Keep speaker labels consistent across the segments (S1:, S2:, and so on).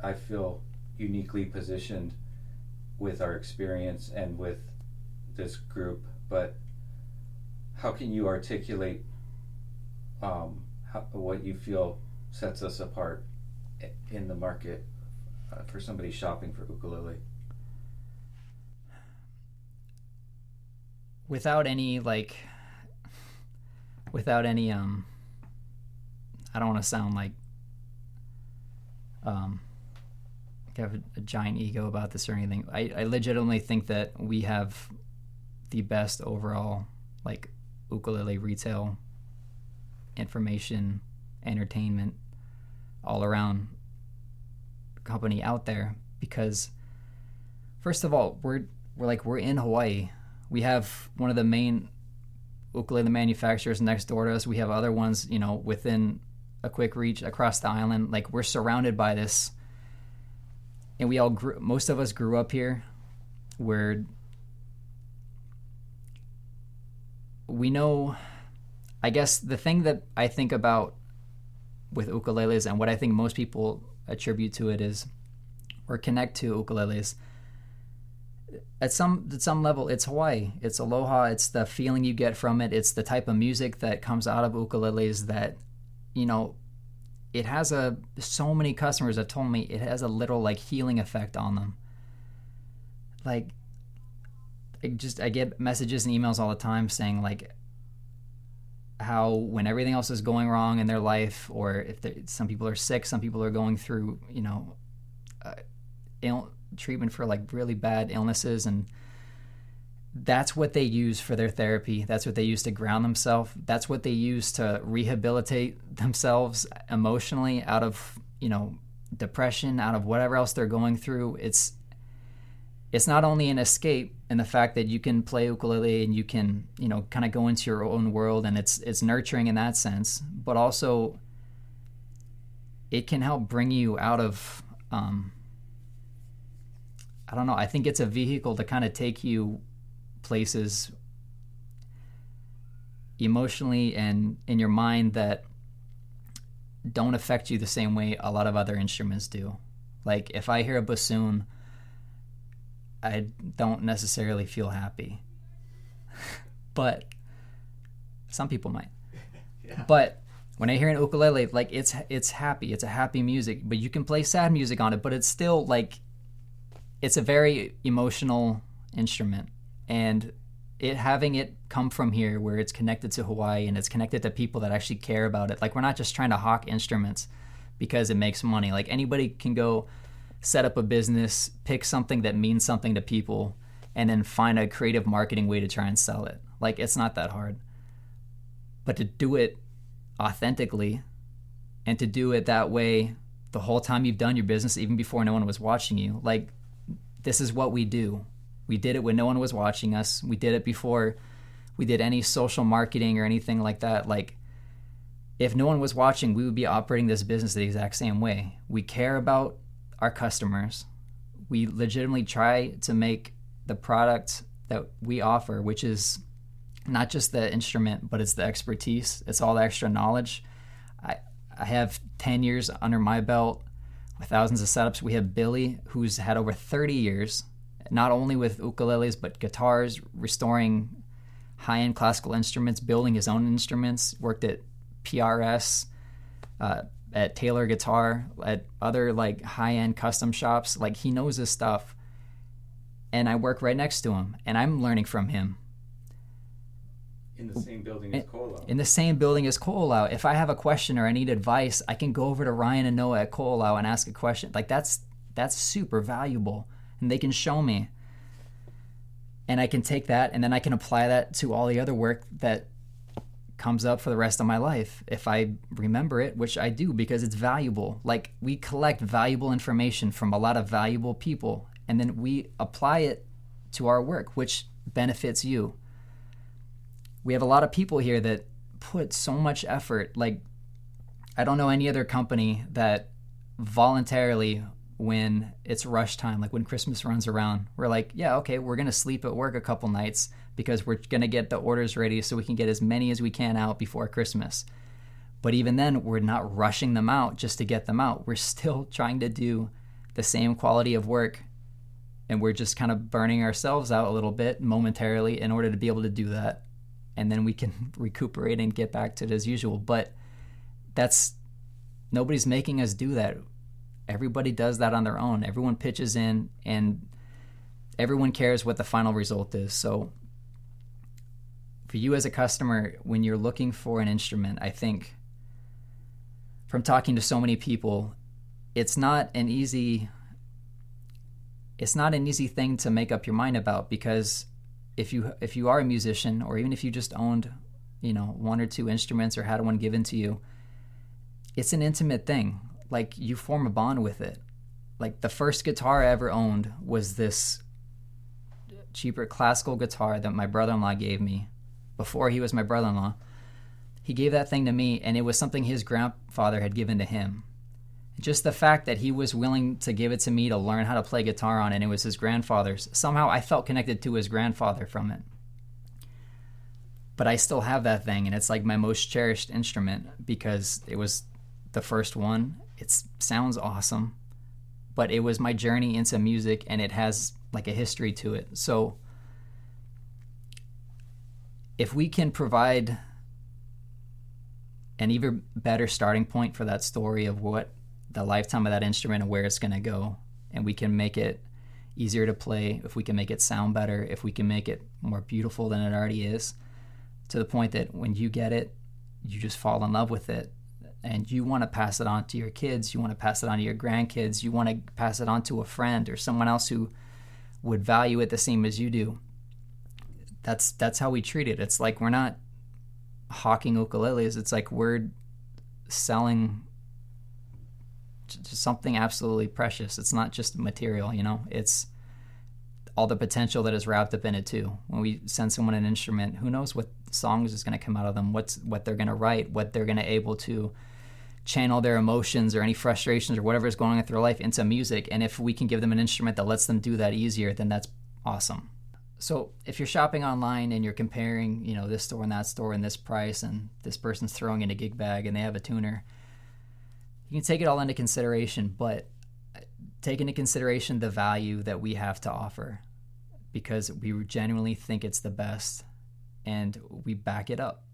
S1: I feel uniquely positioned with our experience and with this group, but how can you articulate um, how, what you feel sets us apart in the market uh, for somebody shopping for ukulele?
S2: Without any like, without any um, I don't want to sound like um, have a, giant ego about this or anything. I, I legitimately think that we have the best overall like ukulele retail information, entertainment, all around company out there because first of all, we're we're like we're in Hawaii. We have one of the main ukulele manufacturers next door to us. We have other ones, you know, within a quick reach across the island. Like we're surrounded by this, and we all grew. Most of us grew up here. Where we know, I guess the thing that I think about with ukuleles and what I think most people attribute to it is, or connect to ukuleles. At some at some level, it's Hawaii. It's aloha. It's the feeling you get from it. It's the type of music that comes out of ukuleles that you know, it has a so many customers have told me it has a little like healing effect on them. Like, I just I get messages and emails all the time saying like how when everything else is going wrong in their life, or if some people are sick, some people are going through you know, uh, Ill, treatment for like really bad illnesses and that's what they use for their therapy. That's what they use to ground themselves. That's what they use to rehabilitate themselves emotionally out of, you know, depression, out of whatever else they're going through. It's it's not only an escape in the fact that you can play ukulele and you can, you know, kind of go into your own world and it's it's nurturing in that sense, but also it can help bring you out of um, I don't know. I think it's a vehicle to kind of take you places emotionally and in your mind that don't affect you the same way a lot of other instruments do. Like if I hear a bassoon, I don't necessarily feel happy. but some people might. yeah. But when I hear an ukulele, like it's it's happy. It's a happy music, but you can play sad music on it, but it's still like it's a very emotional instrument and it having it come from here where it's connected to Hawaii and it's connected to people that actually care about it. Like we're not just trying to hawk instruments because it makes money. Like anybody can go set up a business, pick something that means something to people and then find a creative marketing way to try and sell it. Like it's not that hard. But to do it authentically and to do it that way the whole time you've done your business even before no one was watching you, like this is what we do we did it when no one was watching us. We did it before we did any social marketing or anything like that. Like, if no one was watching, we would be operating this business the exact same way. We care about our customers. We legitimately try to make the product that we offer, which is not just the instrument, but it's the expertise. It's all the extra knowledge. I I have 10 years under my belt with thousands of setups. We have Billy, who's had over 30 years not only with ukuleles but guitars, restoring high-end classical instruments, building his own instruments. Worked at PRS, uh, at Taylor Guitar, at other like high-end custom shops. Like he knows his stuff, and I work right next to him, and I'm learning from him.
S1: In the same building as Ko'olau.
S2: In the same building as Ko'olau. If I have a question or I need advice, I can go over to Ryan and Noah at Ko'olau and ask a question. Like that's that's super valuable and they can show me. And I can take that and then I can apply that to all the other work that comes up for the rest of my life if I remember it, which I do because it's valuable. Like we collect valuable information from a lot of valuable people and then we apply it to our work, which benefits you. We have a lot of people here that put so much effort. Like, I don't know any other company that voluntarily when it's rush time, like when Christmas runs around. We're like, yeah, okay, we're going to sleep at work a couple nights because we're going to get the orders ready so we can get as many as we can out before Christmas. But even then, we're not rushing them out just to get them out. We're still trying to do the same quality of work and we're just kind of burning ourselves out a little bit momentarily in order to be able to do that and then we can recuperate and get back to it as usual but that's nobody's making us do that everybody does that on their own. Everyone pitches in and everyone cares what the final result is. So for you as a customer when you're looking for an instrument i think from talking to so many people it's not an easy it's not an easy thing to make up your mind about because if you if you are a musician or even if you just owned you know one or two instruments or had one given to you it's an intimate thing like you form a bond with it like the first guitar i ever owned was this cheaper classical guitar that my brother-in-law gave me before he was my brother-in-law he gave that thing to me and it was something his grandfather had given to him just the fact that he was willing to give it to me to learn how to play guitar on and it was his grandfather's. Somehow I felt connected to his grandfather from it. But I still have that thing, and it's like my most cherished instrument because it was the first one. It sounds awesome, but it was my journey into music, and it has like a history to it. So if we can provide an even better starting point for that story of what the lifetime of that instrument and where it's going to go. And we can make it easier to play, if we can make it sound better, if we can make it more beautiful than it already is, to the point that when you get it, you just fall in love with it. And you want to pass it on to your kids, you want to pass it on to your grandkids, you want to pass it on to a friend or someone else who would value it the same as you do. That's that's how we treat it. It's like we're not hawking ukuleles. It's like we're selling something absolutely precious. It's not just material, you know. It's all the potential that is wrapped up in it too. When we send someone an instrument, who knows what songs is going to come out of them? What's what they're going to write? What they're going to able to channel their emotions or any frustrations or whatever is going on through their life into music. And if we can give them an instrument that lets them do that easier, then that's awesome. So if you're shopping online and you're comparing, you know, this store and that store and this price, and this person's throwing in a gig bag and they have a tuner you can take it all into consideration, but take into consideration the value that we have to offer because we genuinely think it's the best and we back it up.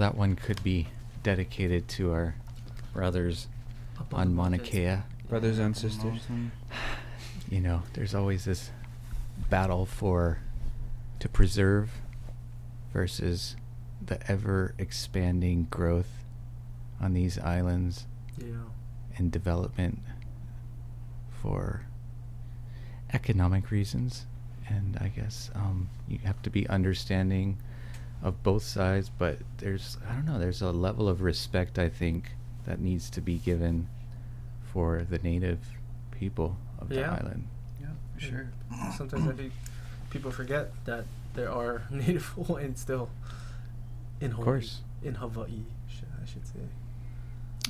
S3: That one could be dedicated to our brothers on Mauna Kea.
S4: Brothers and sisters.
S3: You know, there's always this battle for to preserve versus the ever expanding growth on these islands
S5: Yeah.
S3: and development for economic reasons. And I guess um, you have to be understanding of both sides, but there's, I don't know, there's a level of respect, I think, that needs to be given for the native people of the
S5: Yeah.
S3: island.
S4: Yeah, for sure.
S5: Sometimes I think people forget that there are native Hawaiians still in Hawaii.
S3: course.
S5: In Hawaii, I should say.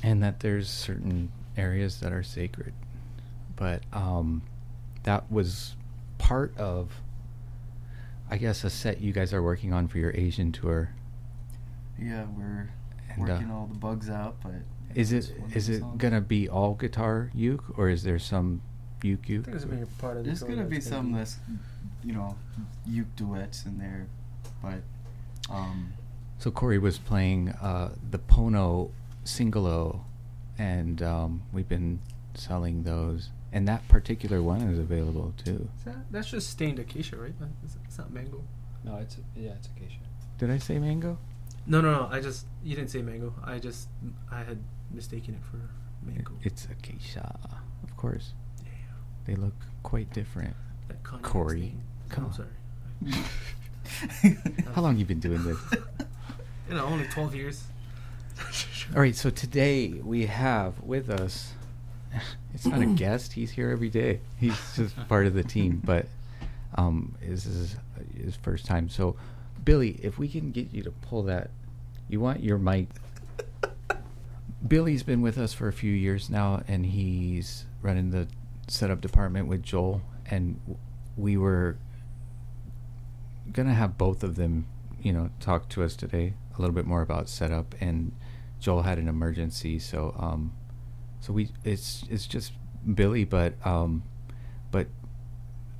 S3: and that there's certain areas that are sacred but um that was part of i guess a set you guys are working on for your asian tour
S4: Yeah, we're
S3: And, uh,
S4: working all the bugs out, but
S3: is
S4: it's
S3: it
S4: one of
S3: is
S4: the
S3: it
S4: songs.
S3: gonna be all guitar uke or is there some uke
S5: I
S3: uke
S5: think it's gonna be a part of
S4: There's gonna be
S5: that's
S4: some less, you know, uke duets in there, but um,
S3: so corey was playing uh the pono singolo and um we've been selling those and that particular one is available too
S5: Is that, that's just stained acacia, right? That- It's, it's not mango.
S6: No, it's yeah, it's acacia.
S3: did i say mango
S5: No, no, no. I just you didn't say mango. I just I had mistaken it for mango.
S3: it's acacia of course
S5: yeah.
S3: They look quite different.
S5: That cognac
S3: Corey,
S5: stain.
S3: come
S5: I'm
S3: on.
S5: sorry.
S3: How long you been doing this?
S5: You know, only twelve years.
S3: All right, so today we have with us. It's not a guest; he's here every day. He's just part of the team, but um, this is his first time. So, Billy, if we can get you to pull that, you want your mic. Billy's been with us for a few years now, and he's running the setup department with Joel, and we were gonna have both of them, you know, talk to us today a little bit more about setup. And Joel had an emergency, so um, so we it's it's just Billy, but um,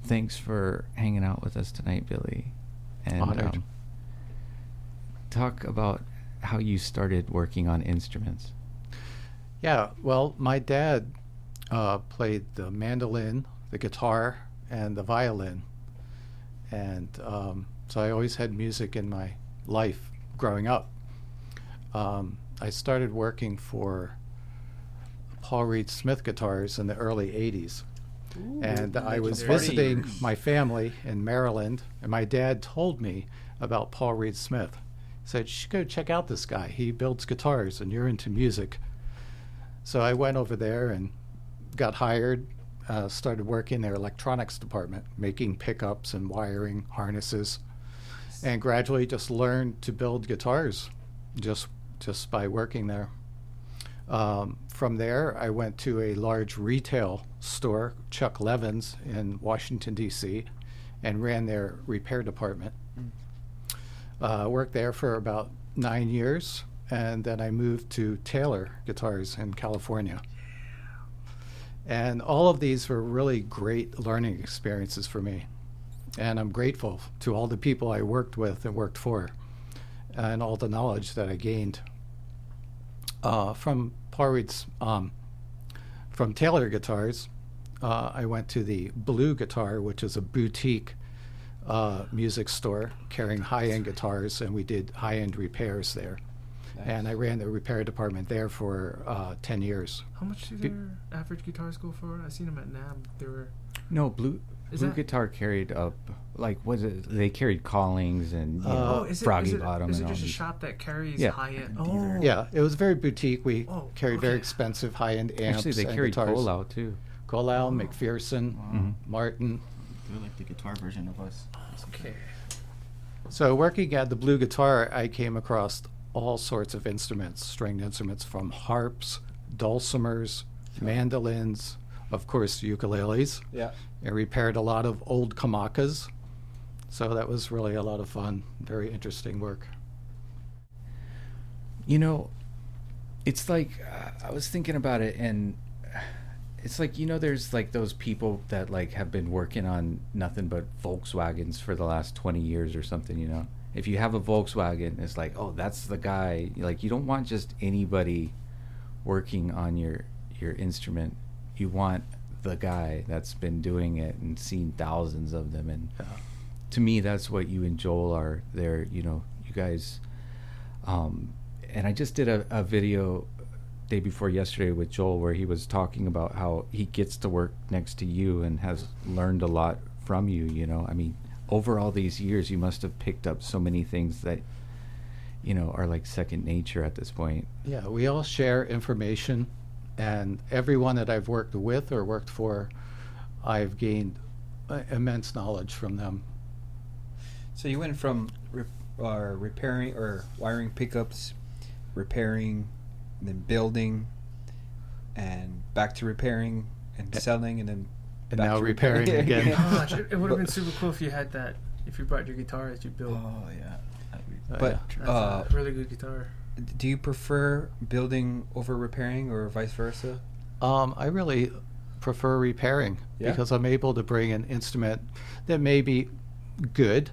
S3: thanks for hanging out with us tonight, Billy. And
S4: Honored.
S3: um, talk about how you started working on instruments.
S7: Yeah, well, my dad uh, played the mandolin, the guitar, and the violin. And um, so I always had music in my life growing up. Um, I started working for Paul Reed Smith guitars in the early 80s. And I was visiting my family in Maryland, and my dad told me about Paul Reed Smith. He said, You should go check out this guy. He builds guitars, and you're into music. So I went over there and got hired, uh, started working in their electronics department, making pickups and wiring harnesses, and gradually just learned to build guitars just just by working there. Um, from there, I went to a large retail store, Chuck Levin's, in Washington, D.C., and ran their repair department. Uh, worked there for about nine years, and then I moved to Taylor Guitars in California. And all of these were really great learning experiences for me. And I'm grateful to all the people I worked with and worked for, and all the knowledge that I gained uh, from Paul Reed's, um, from Taylor Guitars. Uh, I went to the Blue Guitar, which is a boutique uh, music store carrying high-end guitars, and we did high-end repairs there. And I ran the repair department there for uh, ten years.
S5: How much do
S7: Be-
S5: their average guitars go for? I've seen them at NAB. They were
S3: No, blue
S5: Is
S3: blue
S5: that-
S3: guitar carried up like was it? They carried Collings and you
S7: Uh,
S3: know,
S5: oh, is it,
S3: Froggy
S5: is it,
S3: Bottom
S5: is
S3: and
S5: it
S3: all
S5: just a
S3: these.
S5: shop that carries
S3: Yeah.
S5: high end?
S4: Like a dealer.
S5: Oh,
S7: Yeah, it was very boutique. We
S5: Oh,
S7: carried very expensive high-end amps.
S3: Actually, they
S7: and
S3: carried
S7: guitars.
S3: Cole out too.
S7: Ko'olau,
S5: Oh.
S7: McPherson,
S4: Wow.
S3: Mhm.
S7: Martin.
S4: They're like the guitar version of us.
S5: Okay.
S7: So working at the Blue Guitar, I came across all sorts of instruments, stringed instruments from harps, dulcimers, mandolins, of course ukuleles.
S6: Yeah.
S7: I repaired a lot of old kamakas. So that was really a lot of fun, very interesting work.
S3: You know, it's like uh, I was thinking about it, and it's like you know, there's like those people that like have been working on nothing but Volkswagens for the last twenty years or something. You know, if you have a Volkswagen, it's like, oh, that's the guy. Like you don't want just anybody working on your your instrument. You want the guy that's been doing it and seen thousands of them. And to me that's what you and Joel are there you know you guys um and I just did a, a video day before yesterday with Joel where he was talking about how he gets to work next to you and has learned a lot from you you know. I mean over all these years you must have picked up so many things that you know are like second nature at this point.
S7: Yeah, we all share information, and everyone that I've worked with or worked for, I've gained uh, immense knowledge from them.
S6: So you went from re- uh, repairing or wiring pickups, repairing, and then building, and back to repairing and selling, and then
S7: And
S6: back
S7: now
S6: to
S7: repairing again.
S5: Gosh, it, it would have been super cool if you had that. If you brought your guitar as you built.
S4: Oh yeah. Be-
S7: Uh,
S6: But
S7: yeah.
S5: That's
S6: uh,
S5: a really good guitar.
S6: Do you prefer building over repairing or vice versa?
S7: Um, I really prefer repairing
S6: Yeah?
S7: because I'm able to bring an instrument that may be good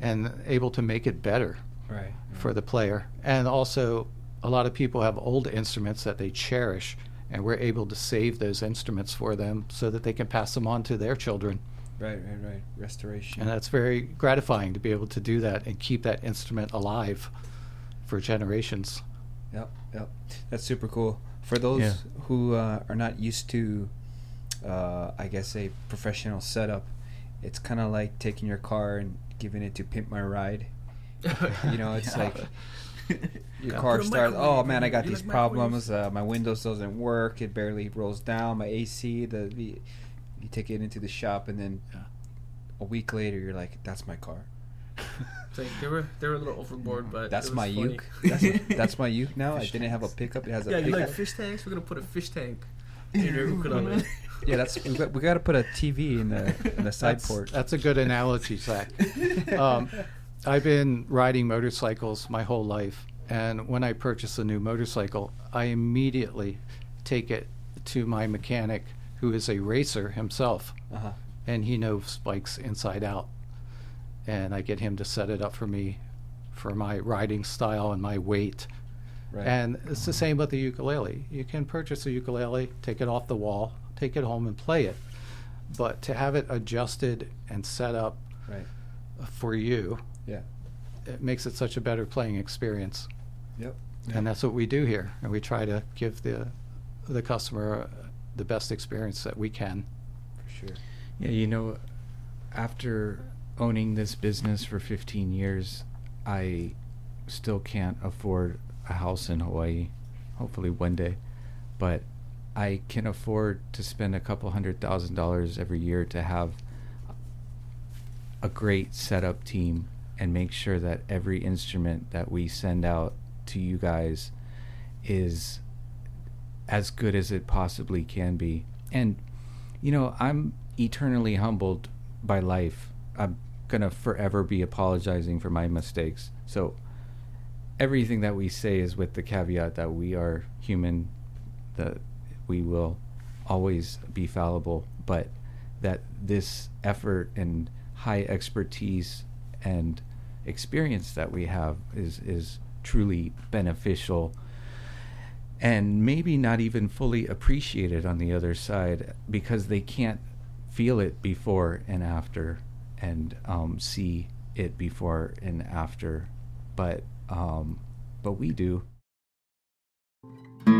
S7: and able to make it better
S6: Right.
S7: for the player. And also, a lot of people have old instruments that they cherish, and we're able to save those instruments for them so that they can pass them on to their children.
S6: Right, right, right. Restoration.
S7: And that's very gratifying to be able to do that and keep that instrument alive for generations.
S6: Yep, yep. That's super cool. For those
S3: Yeah.
S6: who uh, are not used to, uh, I guess, a professional setup, it's kind of like taking your car and giving it to Pimp My Ride. you know, it's
S4: Yeah.
S6: like your
S7: Got-
S6: car
S5: Put a
S6: starts. Oh man, I got
S5: You
S6: these
S5: like
S6: problems. Uh, my Windows doesn't work. It barely rolls down. My AC. The, the you take it into the shop, and then
S7: Yeah.
S6: a week later, you're like, "That's my car.
S5: It's like they were they were a little overboard, but
S6: That's
S5: it was
S6: my
S5: funny.
S6: uke. That's, that's my uke now. I didn't have a pickup. It has a
S5: Yeah, you like fish tanks? We're gonna put a fish tank in your uke on it.
S6: Yeah, that's we got, we got to put a TV in the in the side
S7: That's,
S6: port.
S7: that's a good analogy, Zach. um, I've been riding motorcycles my whole life, and when I purchase a new motorcycle, I immediately take it to my mechanic, who is a racer himself,
S6: Uh-huh.
S7: and he knows bikes inside out. And I get him to set it up for me for my riding style and my weight.
S6: Right.
S7: And it's the same with the ukulele. You can purchase a ukulele, take it off the wall, take it home and play it. But to have it adjusted and set up
S6: right.
S7: for you,
S6: Yeah.
S7: it makes it such a better playing experience.
S6: Yep.
S7: And that's what we do here. And we try to give the the customer uh, the best experience that we can.
S6: For sure.
S3: Yeah, you know, after owning this business for 15 years, I still can't afford a house in Hawaii. Hopefully one day. But I can afford to spend a couple hundred thousand dollars every year to have a great setup team and make sure that every instrument that we send out to you guys is as good as it possibly can be. And you know, I'm eternally humbled by life. I'm going to forever be apologizing for my mistakes. So everything that we say is with the caveat that we are human, that we will always be fallible, but that this effort and high expertise and experience that we have is is truly beneficial and maybe not even fully appreciated on the other side because they can't feel it before and after and um, see it before and after but um, but we do Did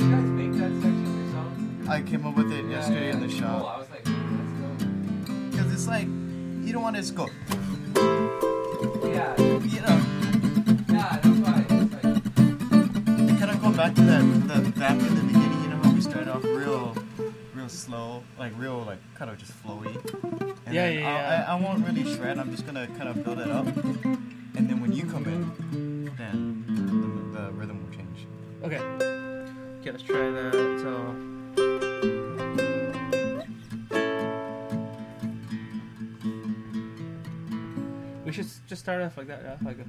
S3: you guys make that section yourself?
S4: I came up with it yesterday in the shop. Because it's like, you don't want to just go.
S1: Yeah,
S4: You know,
S1: yeah, that's why. It's like,
S4: kind of go back to that, the back in the beginning, you know, how we started off real, real slow, like real, like kind of just flowy. And
S5: Yeah,
S4: then
S5: yeah,
S4: I'll-
S5: yeah.
S4: I, I won't really shred. I'm just gonna kind of build it up, and then when you come in, then the, the rhythm will change.
S5: Okay. Okay, let's try that. So. We should just start off like that, yeah? Like a...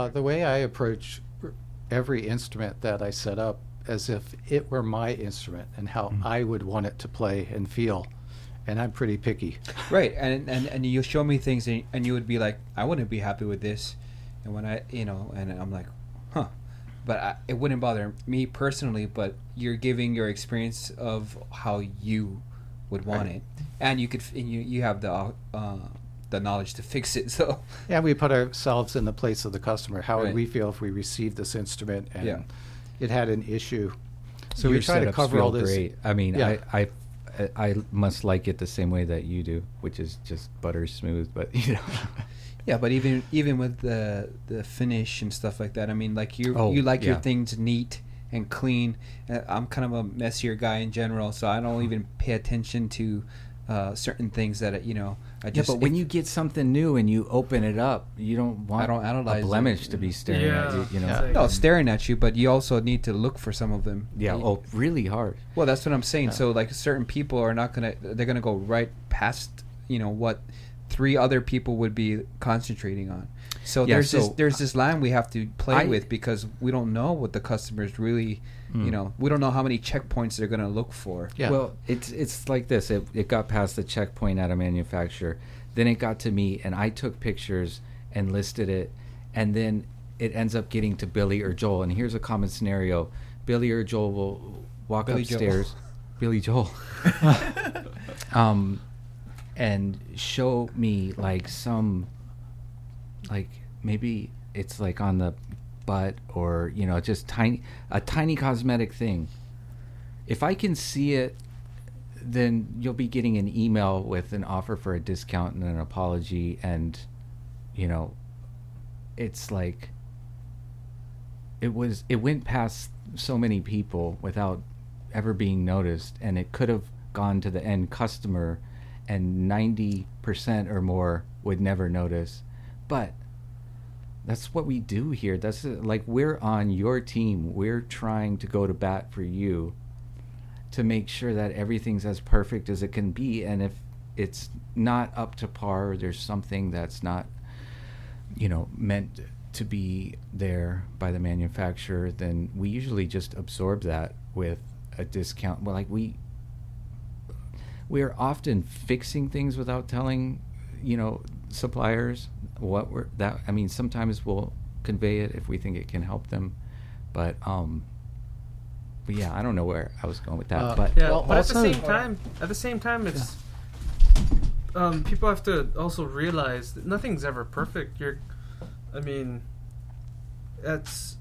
S7: Uh, the way I approach every instrument that I set up as if it were my instrument and how I would want it to play and feel. And I'm pretty picky.
S6: Right, and and and you show me things, and, and you would be like, I wouldn't be happy with this, and when I, you know, and I'm like, huh, but I, it wouldn't bother me personally. But you're giving your experience of how you would want
S7: Right.
S6: it, and you could, and you you have the uh, the knowledge to fix it. So
S7: Yeah, we put ourselves in the place of the customer. How
S6: Right.
S7: would we feel if we received this instrument and
S3: Yeah.
S7: it had an issue? So
S3: Your
S7: we try to cover all this.
S3: Great. I mean,
S7: Yeah.
S3: I, I, I must like it the same way that you do, which is just butter smooth. But you know,
S6: yeah, but even even with the the finish and stuff like that, I mean, like you
S3: Oh,
S6: you like your things neat and clean. Uh, I'm kind of a messier guy in general, so I don't even pay attention to uh, certain things that you know. I
S3: yeah. But when
S6: if-
S3: you get something new and you open it up, you don't want I
S6: don't analyze
S3: a
S6: it.
S3: blemish to be staring at you. You know.
S7: Yeah.
S6: No, staring at you, but you also need to look for some of them.
S3: Yeah.
S6: Y-
S3: Oh, really hard.
S6: Well, that's what I'm saying.
S7: Yeah.
S6: So, like, certain people are not gonna. They're gonna go right past, you know, what three other people would be concentrating on. So
S3: Yeah,
S6: there's this there's this line we have to play
S3: I-
S6: with because we don't know what the customers really, you
S3: Mm.
S6: know, we don't know how many checkpoints they're gonna look for.
S7: Yeah.
S3: Well, it's it's like this. It, it got past the checkpoint at a manufacturer. Then it got to me, and I took pictures and listed it, and then it ends up getting to Billy or Joel. And here's a common scenario: Billy or Joel will walk
S6: Billy Joel.
S3: upstairs. Billy Joel. um, and show me like some, like maybe it's like on the butt or you know just tiny a tiny cosmetic thing if I can see it, then you'll be getting an email with an offer for a discount and an apology, and you know, it's like it was. It went past so many people without ever being noticed, and it could have gone to the end customer, and ninety percent or more would never notice, but. That's what we do here. That's uh, like we're on your team. We're trying to go to bat for you to make sure that everything's as perfect as it can be and if it's not up to par there's something that's not you know meant to be there by the manufacturer then we usually just absorb that with a discount well like we we're often fixing things without telling you know suppliers what we're that i mean sometimes we'll convey it if we think it can help them but um but yeah i don't know where i was going with that
S7: Uh,
S3: but
S5: Yeah,
S7: Well,
S5: but at the same time, at the same time, it's um, people have to also realize that nothing's ever perfect. You're, I mean, it's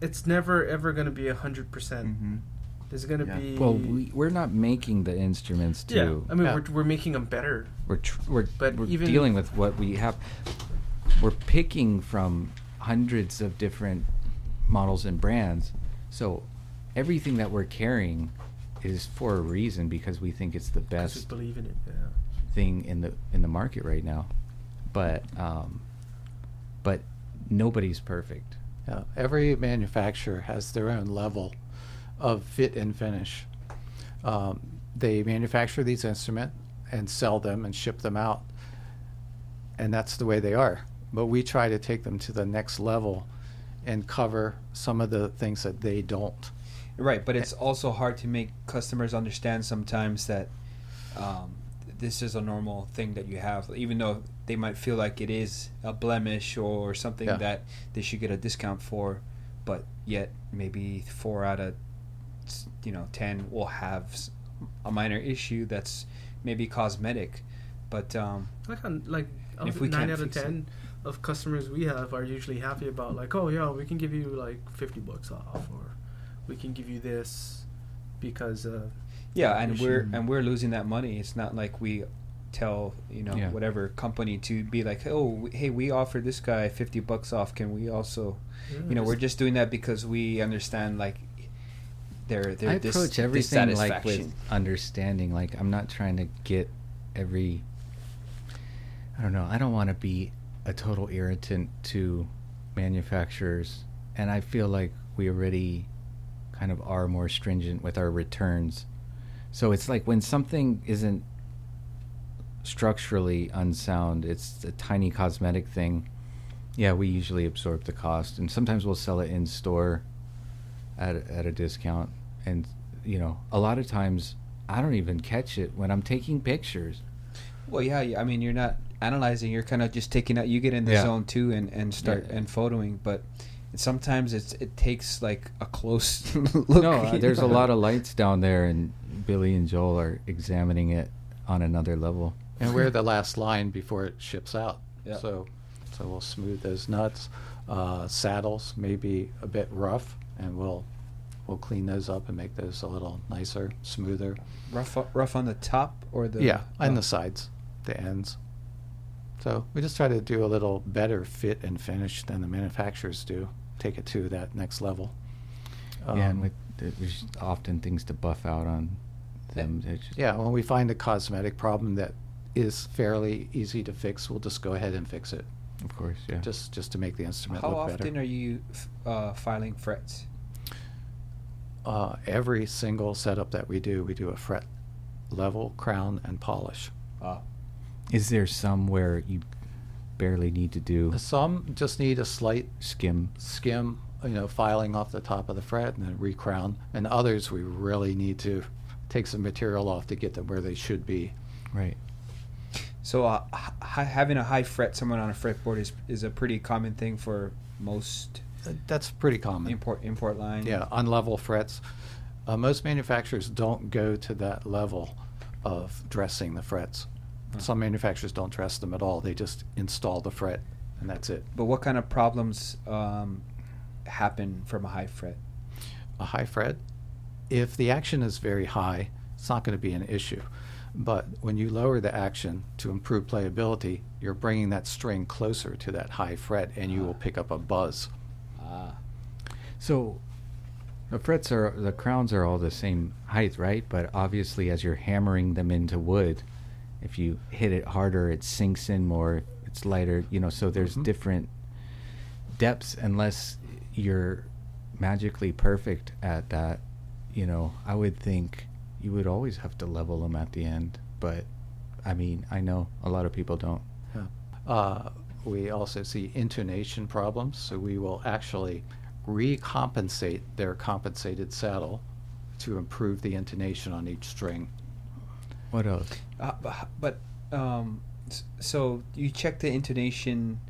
S5: it's never ever going to be a hundred percent.
S6: Mm-hmm.
S5: There's going to
S4: Yeah.
S5: be
S3: well we, we're not making the instruments
S5: yeah.
S3: too
S5: I mean,
S7: Yeah.
S5: we're we're making them better.
S3: we're tr- we're,
S5: But
S3: we're
S5: even-
S3: dealing with what we have we're picking from hundreds of different models and brands so everything that we're carrying is for a reason because we think it's the
S5: 'cause we
S3: best
S5: believe in it. Yeah.
S3: thing in the in the market right now but um but nobody's perfect
S7: Yeah, every manufacturer has their own level of fit and finish. Um, they manufacture these instruments and sell them and ship them out, and that's the way they are. But we try to take them to the next level and cover some of the things that they don't.
S6: Right, but it's also hard to make customers understand sometimes that um, this is a normal thing that you have, even though they might feel like it is a blemish or something
S7: Yeah.
S6: that they should get a discount for, but yet maybe four out of you know ten will have a minor issue that's maybe cosmetic, but um,
S5: Like on, like
S6: If we
S5: nine
S6: can't
S5: out of
S6: fix it.
S5: ten of customers we have are usually happy about like, oh yeah, we can give you like fifty bucks off, or we can give you this because uh,
S6: Yeah, and
S5: issue.
S6: we're and we're losing that money. It's not like we tell you know
S3: Yeah.
S6: whatever company to be like, oh, w- hey, we offer this guy fifty bucks off. Can we also, you know, we're just doing that because we understand like their their
S3: I
S6: dis-
S3: approach everything like with understanding. Like I'm not trying to get every. I don't know. I don't want to be a total irritant to manufacturers and I feel like we already kind of are more stringent with our returns. So it's like when something isn't structurally unsound, it's a tiny cosmetic thing. Yeah, we usually absorb the cost, and sometimes we'll sell it in store at at a discount. And you know, a lot of times I don't even catch it when I'm taking pictures.
S6: Well, yeah, yeah, I mean, you're not analyzing. You're kind of just taking out. You get in the
S3: Yeah.
S6: zone too, and and start
S3: Yeah.
S6: and photoing. But sometimes it's it takes like a close look.
S3: no, uh,
S6: you
S3: there's a lot of lights down there, and Billy and Joel are examining it on another level.
S7: and we're the last line before it ships out.
S6: Yeah.
S7: So, so we'll smooth those nuts. Uh, saddles may be a bit rough, and we'll we'll clean those up and make those a little nicer, smoother.
S6: rough rough on the top or the
S7: yeah, and
S6: oh.
S7: the sides, the ends. So we just try to do a little better fit and finish than the manufacturers do. Take it to that next level.
S3: yeah, and
S7: Um,
S3: with there's often things to buff out on them. Just-
S7: Yeah, when we find a cosmetic problem that is fairly easy to fix, we'll just go ahead and fix it,
S3: of course, yeah.
S7: just just to make the instrument
S6: How
S7: look
S6: often
S7: better.
S6: are you f- uh, filing frets?
S7: Uh, every single setup that we do, we do a fret level, crown, and polish.
S6: Uh,
S3: Is there some where you barely need to do
S7: Some just need a slight
S3: skim?
S7: skim, you know, filing off the top of the fret and then recrown, and others we really need to take some material off to get them where they should be.
S3: Right.
S6: so uh, h- h- having a high fret someone on a fretboard is is a pretty common thing for most
S7: That's pretty common.
S6: import import line.
S7: Yeah, unlevel frets. Uh, most manufacturers don't go to that level of dressing the frets.
S6: Huh.
S7: Some manufacturers don't dress them at all. They just install the fret, and that's it.
S6: But what kind of problems um, happen from a high fret?
S7: A high fret, if the action is very high, it's not going to be an issue. But when you lower the action to improve playability, you're bringing that string closer to that high fret, and you will pick up a buzz.
S6: Ah,
S3: So the frets are the crowns are all the same height, right? But obviously, as you're hammering them into wood, if you hit it harder, it sinks in more. It's lighter, you know. So there's
S7: Mhm.
S3: different depths. Unless you're magically perfect at that, you know, I would think you would always have to level them at the end. But I mean, I know a lot of people don't.
S7: Yeah. Uh, we also see intonation problems, so we will actually recompensate their compensated saddle to improve the intonation on each string.
S3: What else?
S6: uh, but, but um, so you check the intonation.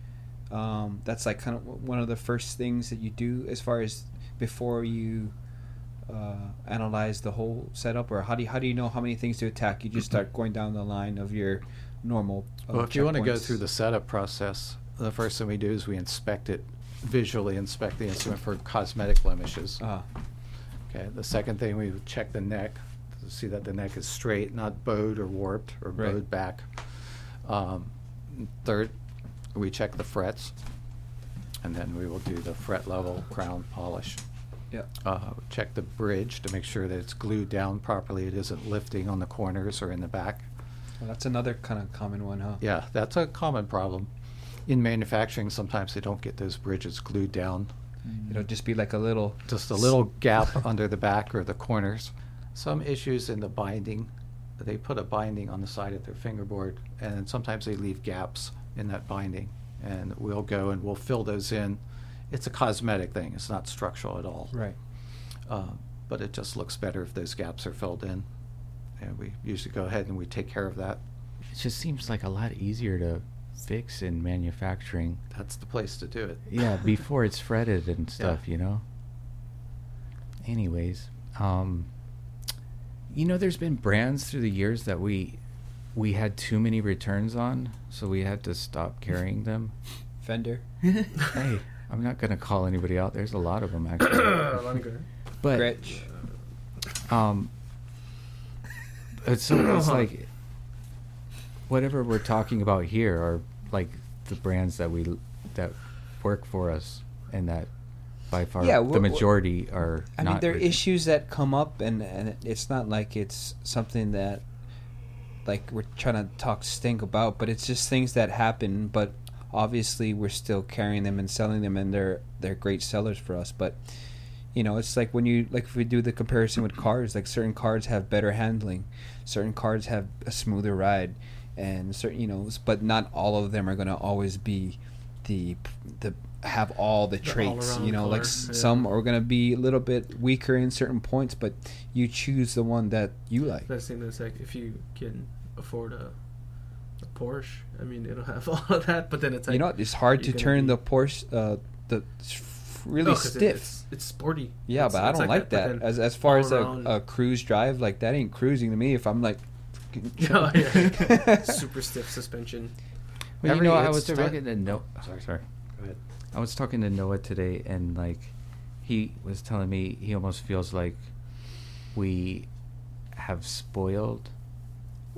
S6: Um, that's like kind of one of the first things that you do as far as before you uh, analyze the whole setup, or how do you, how do you know how many things to attack? You just start going down the line of your normal. Uh,
S7: Well, if you want to go through the setup process, the first thing we do is we inspect it, visually inspect the instrument for cosmetic blemishes.
S6: Uh,
S7: Okay. The second thing we check the neck to see that the neck is straight, not bowed or warped or
S6: Right.
S7: bowed back. Um, third, we check the frets, and then we will do the fret level crown polish.
S6: yeah.
S7: Uh, check the bridge to make sure that it's glued down properly. It isn't lifting on the corners or in the back.
S6: Well, that's another kind of common one, huh?
S7: Yeah, that's a common problem. In manufacturing, sometimes they don't get those bridges glued down.
S6: It'll just be like a little.
S7: Just a little gap under the back or the corners. Some issues in the binding. They put a binding on the side of their fingerboard, and sometimes they leave gaps in that binding. And we'll go and we'll fill those in. It's a cosmetic thing, it's not structural at all.
S6: Right.
S7: Uh, but it just looks better if those gaps are filled in. And we usually go ahead and we take care of that.
S3: It just seems like a lot easier to fix in manufacturing.
S7: That's the place to do it.
S3: Yeah, before it's fretted and stuff, you know. Anyways, um, you know, there's been brands through the years that we we had too many returns on, so we had to stop carrying them.
S6: Fender.
S3: hey, I'm not gonna call anybody out. There's a lot of them actually,
S5: Longer.
S3: but
S6: Gretsch.
S3: um, it's so it's like whatever we're talking about here are like the brands that we that work for us and that by far
S6: Yeah,
S3: the majority are
S6: I mean, there are issues that come up, and, and it's not like it's something that, like, we're trying to talk stink about, but it's just things that happen. But obviously, we're still carrying them and selling them, and they're they're great sellers for us. But you know, it's like when you like if we do the comparison with cars, like certain cars have better handling, certain cars have a smoother ride, and certain you know, but not all of them are gonna always be the the have all the
S5: The
S6: traits. You know, like s-
S5: yeah.
S6: some are gonna be a little bit weaker in certain points, but you choose the one that you like.
S5: Best thing like if you can afford a, a Porsche. I mean, it'll have all of that, but then it's like
S6: you know, it's hard to turn
S5: be-
S6: the Porsche, uh, the really
S5: No, 'cause it-
S6: stiff.
S5: it's, it's sporty.
S6: yeah,
S5: It's-
S6: but I don't like,
S5: but
S6: that. As as far as a, a cruise drive, like that ain't cruising to me. If I'm like,
S5: Oh, yeah. super stiff suspension.
S3: Well,
S7: Every-
S3: you know, I was
S7: direct-
S3: talking to Noah. Sorry, sorry.
S7: Go ahead.
S3: I was talking to Noah today, and like, he was telling me he almost feels like we have spoiled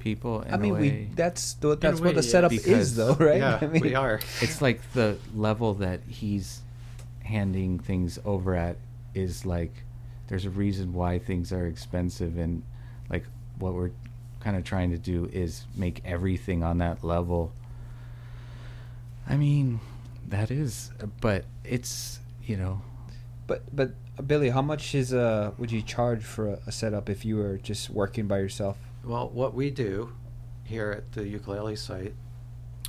S3: people. In
S6: I mean,
S3: a
S6: we that's the, that's
S5: a
S6: what the
S5: yeah.
S6: setup
S3: Because-
S6: is, though, right?
S7: Yeah,
S6: I mean,
S7: we are.
S3: it's like the level that he's handing things over at is like there's a reason why things are expensive and like what we're kind of trying to do is make everything on that level. I mean that is but it's you know.
S6: But but uh, Billy, how much is uh would you charge for a, a setup if you were just working by yourself?
S7: Well, what we do here at the ukulele site,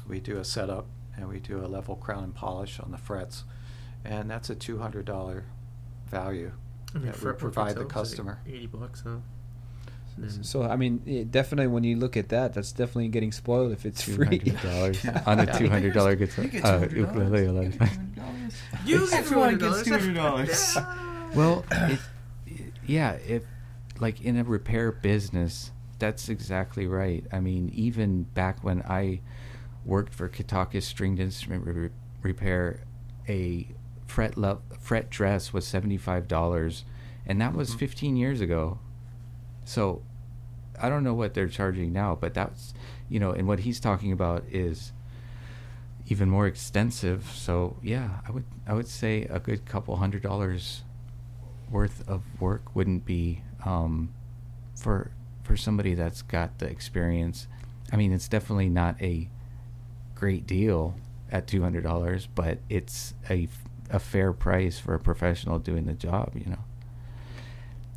S7: we do a setup and we do a level crown and polish on the frets, and that's a two hundred dollar value
S5: I mean,
S7: that we provide the
S5: itself is like
S7: customer.
S5: Eighty bucks, huh?
S6: So I mean, yeah, definitely when you look at that, that's definitely getting spoiled if it's free.
S3: $200 on a
S7: Yeah.
S3: $200 guitar
S4: You get
S3: uh,
S4: $200.
S3: ukulele a lot of.
S5: You get
S4: Everyone gets
S5: $200.
S4: $200.
S3: Well, it, yeah, if like in a repair business, that's exactly right. I mean, even back when I worked for Kitakis Stringed Instrument re- Repair, a fret lo- fret dress was seventy five dollars, and that was
S7: Mhm.
S3: fifteen years ago. So, I don't know what they're charging now, but that's you know, and what he's talking about is even more extensive. So yeah, I would I would say a good couple hundred dollars worth of work wouldn't be um, for for somebody that's got the experience. I mean, it's definitely not a great deal at two hundred dollars, but it's a a fair price for a professional doing the job. You know,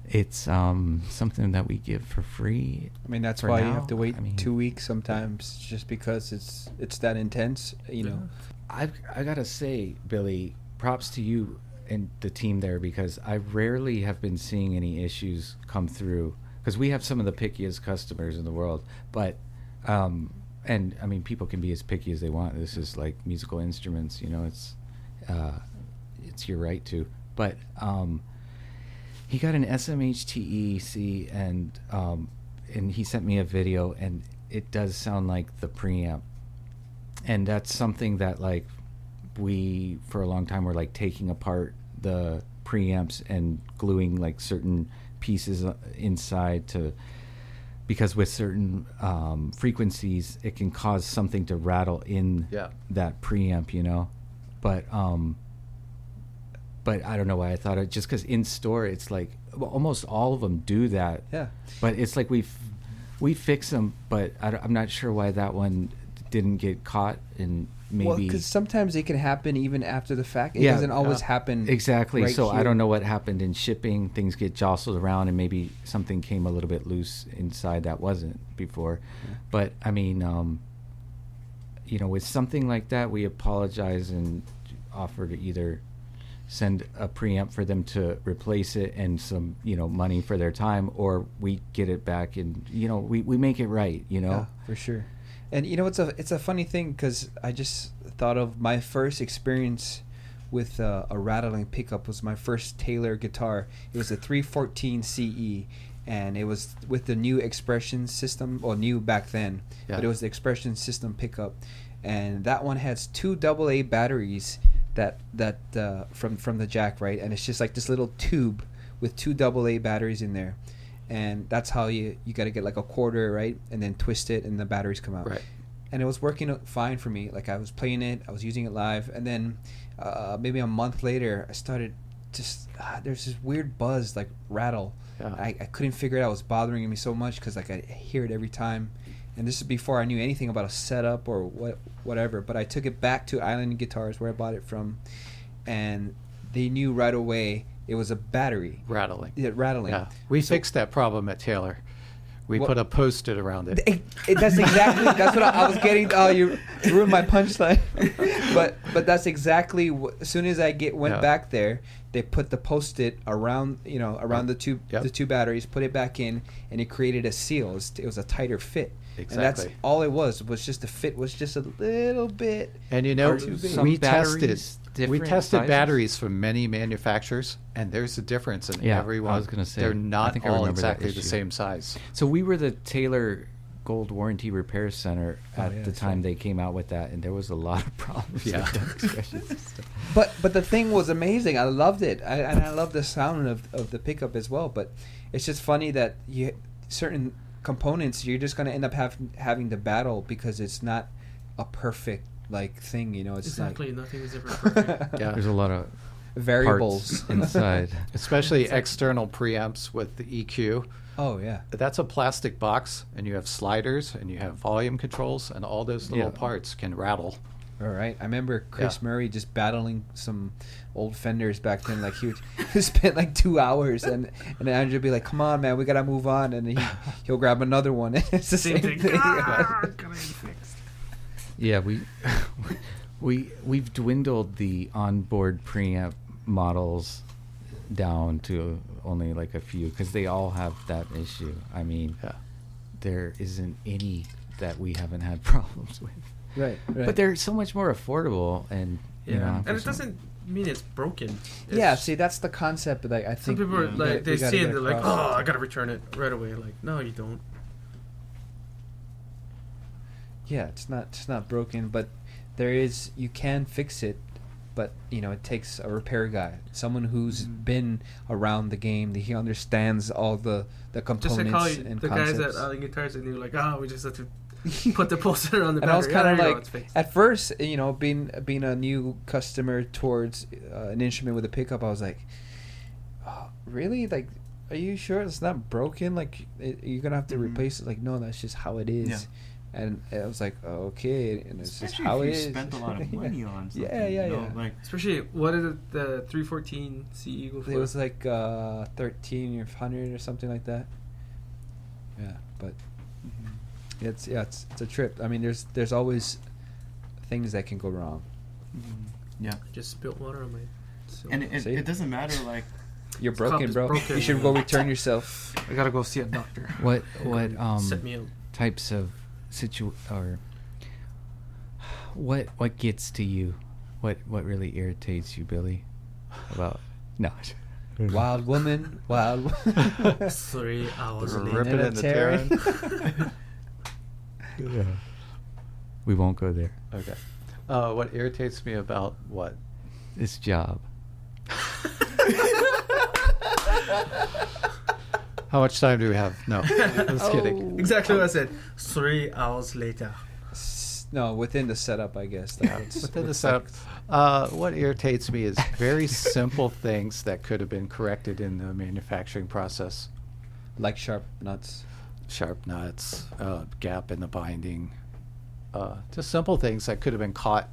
S3: it's um, something that we give for free.
S6: I mean, that's
S3: for
S6: why you have to wait
S3: I mean-
S6: two weeks sometimes, just because it's it's that intense. You know,
S3: I I gotta say, Billy, props to you and the team there because I rarely have been seeing any issues come through because we have some of the pickiest customers in the world, but um, and I mean people can be as picky as they want. This is like musical instruments, you know. It's uh, it's your right to, but um, he got an SMHTEC and um, and he sent me a video and it does sound like the preamp. And that's something that like we for a long time were like taking apart the preamps and gluing like certain pieces uh, inside to because with certain um, frequencies it can cause something to rattle in
S7: Yeah.
S3: that preamp you know? But um but i don't know why i thought it just because in store it's like almost all of them do that
S6: yeah.
S3: but it's like we we fix them, but I, am not sure why that one didn't get caught and maybe
S6: Well, because sometimes it can happen even after the fact. It
S3: Yeah,
S6: doesn't always
S7: yeah.
S6: happen
S3: exactly.
S6: right
S3: so I don't know what happened in shipping. Things get jostled around, and maybe something came a little bit loose inside that wasn't before. But I mean, um, you know, with something like that, we apologize and offer to either send a preamp for them to replace it and some you know money for their time or we get it back and you know we, we make it right you know
S6: Yeah, for sure. And you know, it's a it's a funny thing because I just thought of my first experience with uh, a rattling pickup was my first Taylor guitar. It was a 314 CE, and it was with the new expression system, or new back then,
S7: Yeah.
S6: but it was the expression system pickup, and that one has two double A batteries that that uh, from from the jack right, and it's just like this little tube with two AA batteries in there, and that's how you you got to get like a quarter right, and then twist it, and the batteries come out
S7: Right.
S6: and it was working fine for me. Like I was playing it, I was using it live, and then uh, maybe a month later, I started just ah, there's this weird buzz, like rattle.
S7: Yeah.
S6: I, I couldn't figure it out. It was bothering me so much because like I hear it every time, and this is before I knew anything about a setup or what whatever. But I took it back to Island Guitars where I bought it from, and they knew right away it was a battery.
S7: Rattling.
S6: Yeah, rattling.
S7: Yeah, we
S6: So-
S7: fixed that problem at Taylor. We
S6: What-
S7: put a post-it around it.
S6: It- it- that's exactly that's what I, I was getting. Oh, you ruined my punchline. but but that's exactly. wh- As soon as I get went
S7: Yeah.
S6: back there, they put the post-it around you know around the two
S7: Yep.
S6: the two batteries, put it back in, and it created a seal. It was, it was a tighter fit. And that's
S7: Exactly.
S6: all it was. Was just the fit was just a little bit.
S7: And you know,
S6: Are too big.
S3: Some
S7: we tested
S3: batteries
S7: we tested
S3: sizes?
S7: batteries from many manufacturers, and there's a difference in
S3: Yeah,
S7: every
S3: I was gonna say,
S7: they're not all exactly the same size.
S3: So we were the Taylor Gold Warranty Repair Center
S6: Oh,
S3: at
S6: yeah,
S3: the time
S6: right.
S3: they came out with that, and there was a lot of problems.
S7: Yeah.
S3: with the expressions and stuff.
S6: But but the thing was amazing. I loved it, I, and I love the sound of, of the pickup as well. But it's just funny that you certain components you're just gonna end up having having to battle because it's not a perfect like thing. You know, it's
S5: exactly. Nothing is ever perfect.
S7: Yeah.
S3: There's a lot of
S6: variables
S3: inside.
S7: Especially external preamps with the EQ.
S6: oh yeah.
S7: That's a plastic box, and you have sliders, and you have volume controls, and all those little
S3: Yeah.
S7: parts can rattle.
S6: All right. I remember Chris
S7: Yeah.
S6: Murray just battling some old fenders back then. Like he would he spent like two hours, and and Andrew would be like, "Come on, man, we gotta move on," and he he'll grab another one. it's the same,
S5: Same thing.
S6: thing.
S5: Ah, fixed.
S3: Yeah, we we we've dwindled the onboard preamp models down to only like a few because they all have that issue. I mean,
S7: Yeah.
S3: there isn't any that we haven't had problems with.
S6: Right, right.
S3: But they're so much more affordable, and you
S5: Yeah,
S3: know,
S5: and it
S3: some-
S5: doesn't mean it's broken. It's-
S6: yeah. See, that's the concept. Like I think
S5: some
S6: think
S5: people are
S6: we
S5: like
S6: gotta-
S5: they see it they're like,
S6: across.
S5: "Oh, I gotta return it right away." Like, no, you don't.
S6: yeah, it's not it's not broken, but there is you can fix it, but you know it takes a repair guy, someone who's
S5: Mm-hmm.
S6: been around the game, that he understands all the the components
S5: Just
S6: components
S5: like how you,
S6: and
S5: the
S6: concepts.
S5: guys at Island Guitars and they were like, "Oh, we just have to put the poster on the
S6: and I was kind of
S5: there
S6: like, at first, you know, being being a new customer towards uh, an instrument with a pickup, I was like, oh, really? Like, are you sure it's not broken? Like, it, you're gonna have to
S4: Mhm.
S6: replace it? Like, no, that's just how it is.
S4: Yeah.
S6: And I was like, oh, okay, and it's just how
S4: if
S6: it
S4: you
S6: is.
S4: spent a lot of money on something.
S6: Yeah, yeah,
S4: you know,
S6: yeah.
S4: Like
S5: Especially what is it, the 314 C Eagle for?
S6: It was like uh, thirteen or hundred or something like that. Yeah, but
S4: Mm-hmm.
S6: It's yeah, it's it's a trip. I mean, there's there's always things that can go wrong.
S4: yeah,
S5: I just spilled water on my. So
S4: and it,
S6: See?
S4: it doesn't matter like
S6: You're broken, bro.
S5: broken.
S6: You should go return yourself.
S5: I gotta go see a doctor.
S3: what what um
S5: set me
S3: types of situ or what what gets to you? What what really irritates you, Billy? About no.
S6: Wild woman, wild. wo-
S5: Three hours
S7: Rip
S5: later.
S7: it in the tearing.
S3: Yeah. We won't go there.
S7: Okay. Uh, what irritates me about what?
S3: This job.
S7: How much time do we have? No, just kidding.
S5: Exactly what I said. Three hours later.
S6: S- no, within the setup, I guess. Like
S7: within the setup. Uh, what irritates me is very simple things that could have been corrected in the manufacturing process.
S6: like sharp nuts.
S7: Sharp nuts, uh, gap in the binding, uh, just simple things that could have been caught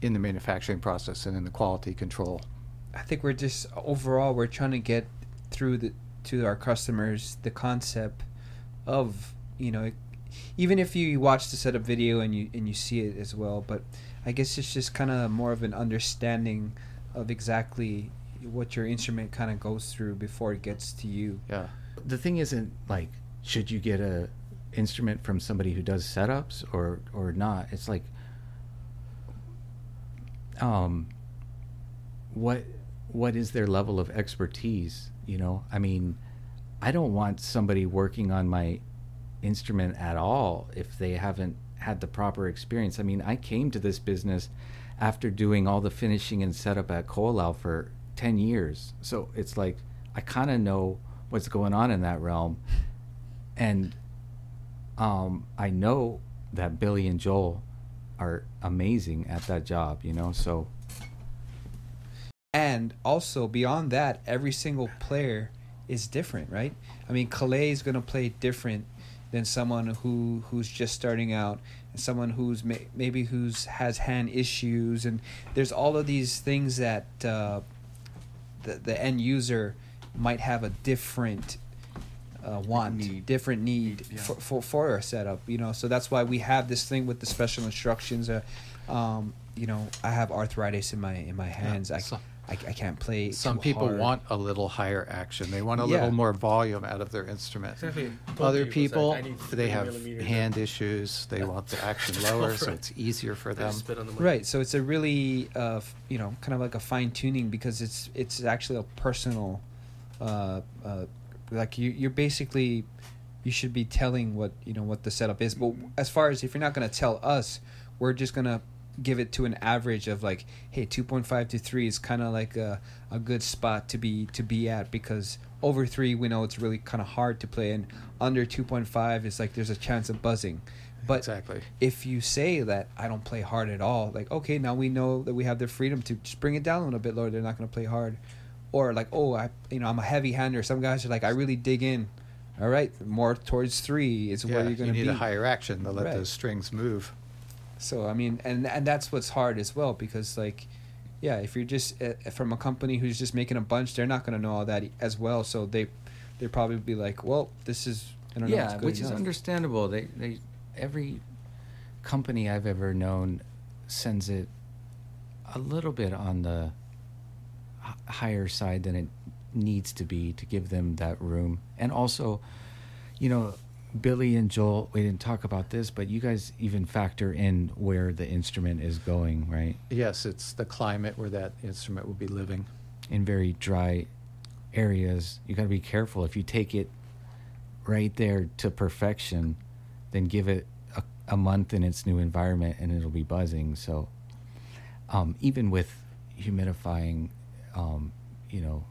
S7: in the manufacturing process and in the quality control.
S6: I think we're just overall we're trying to get through the to our customers the concept of you know even if you watch the setup video and you and you see it as well but I guess it's just kind of more of an understanding of exactly what your instrument kind of goes through before it gets to you.
S7: Yeah.
S3: The thing isn't like should you get a instrument from somebody who does setups or or not. It's like um what what is their level of expertise, you know? I mean, I don't want somebody working on my instrument at all if they haven't had the proper experience. I mean, I came to this business after doing all the finishing and setup at Ko'olau for 10 years. So it's like I kind of know what's going on in that realm. And um, I know that Billy and Joel are amazing at that job, you know? So
S6: And also beyond that, every single player is different, right? I mean, Kalei is going to play different than someone who who's just starting out, and someone who's may, maybe who's has hand issues, and there's all of these things that uh, the, the end user might have a different uh, want,
S4: Need.
S6: different need
S4: Yeah.
S6: for, for for a setup. You know, so that's why we have this thing with the special instructions. Uh, um, you know, I have arthritis in my in my hands. I,
S7: so-
S6: I I can't play.
S7: Some
S6: too
S7: people
S6: hard.
S7: want a little higher action. They want a
S6: Yeah.
S7: little more volume out of their instrument.
S5: Exactly.
S7: Other
S5: Both was
S7: people,
S5: like,
S7: they have
S5: millimeters.
S7: hand issues. They want the action lower, so it's easier for them.
S5: the.
S6: Right. So it's a really, uh, f- you know, kind of like a fine tuning because it's it's actually a personal, uh, uh, like you you're basically, you should be telling what you know what the setup is. But as far as if you're not gonna tell us, we're just gonna give it to an average of like, hey, two point five to three is kind of like a a good spot to be to be at because over three we know it's really kind of hard to play and under two point five is like there's a chance of buzzing. But
S7: exactly.
S6: if you say that I don't play hard at all, like okay, now we know that we have the freedom to just bring it down a little bit lower. They're not going to play hard, or like oh, I you know I'm a heavy hander. Some guys are like I really dig in. All right, more towards three is
S7: Yeah,
S6: where you're going to you
S7: need
S6: be.
S7: a higher action to let
S6: Right.
S7: those strings move.
S6: So I mean, and and that's what's hard as well because like, yeah, if you're just uh, from a company who's just making a bunch, they're not going to know all that as well. So they they probably be like, well, this is I don't know,
S3: yeah,
S6: it's good
S3: which is understandable. They they every company I've ever known sends it a little bit on the h- higher side than it needs to be to give them that room. And also, you know, Billy and Joel, we didn't talk about this, but you guys even factor in where the instrument is going, right?
S7: Yes, it's the climate where that instrument will be living.
S3: in very dry areas, you got to be careful. If you take it right there to perfection, then give it a, a month in its new environment and it'll be buzzing. So, um, even with humidifying, um, you know,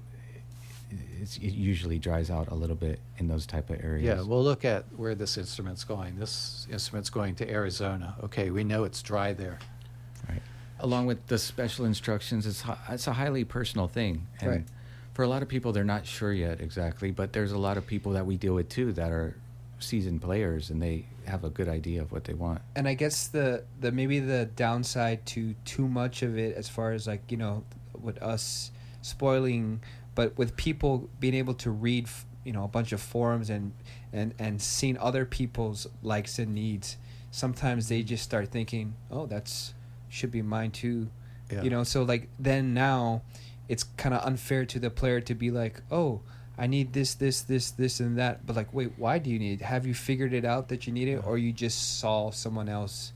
S3: it's, it usually dries out a little bit in those type of areas.
S7: Yeah, we'll look at where this instrument's going. This instrument's going to Arizona. Okay, we know it's dry there.
S3: Right. Along with the special instructions, it's it's a highly personal thing, and
S6: Right.
S3: for a lot of people, they're not sure yet exactly. But there's a lot of people that we deal with too that are seasoned players, and they have a good idea of what they want.
S6: and I guess the the maybe the downside to too much of it, as far as like you know, with us spoiling, but with people being able to read, you know, a bunch of forums and and and seeing other people's likes and needs, sometimes they just start thinking, oh, that's should be mine too,
S7: Yeah.
S6: you know. So like then now, it's kind of unfair to the player to be like, oh. I need this, this, this, this, and that. But like, wait, why do you need? it? Have you figured it out that you need it, or you just saw someone else,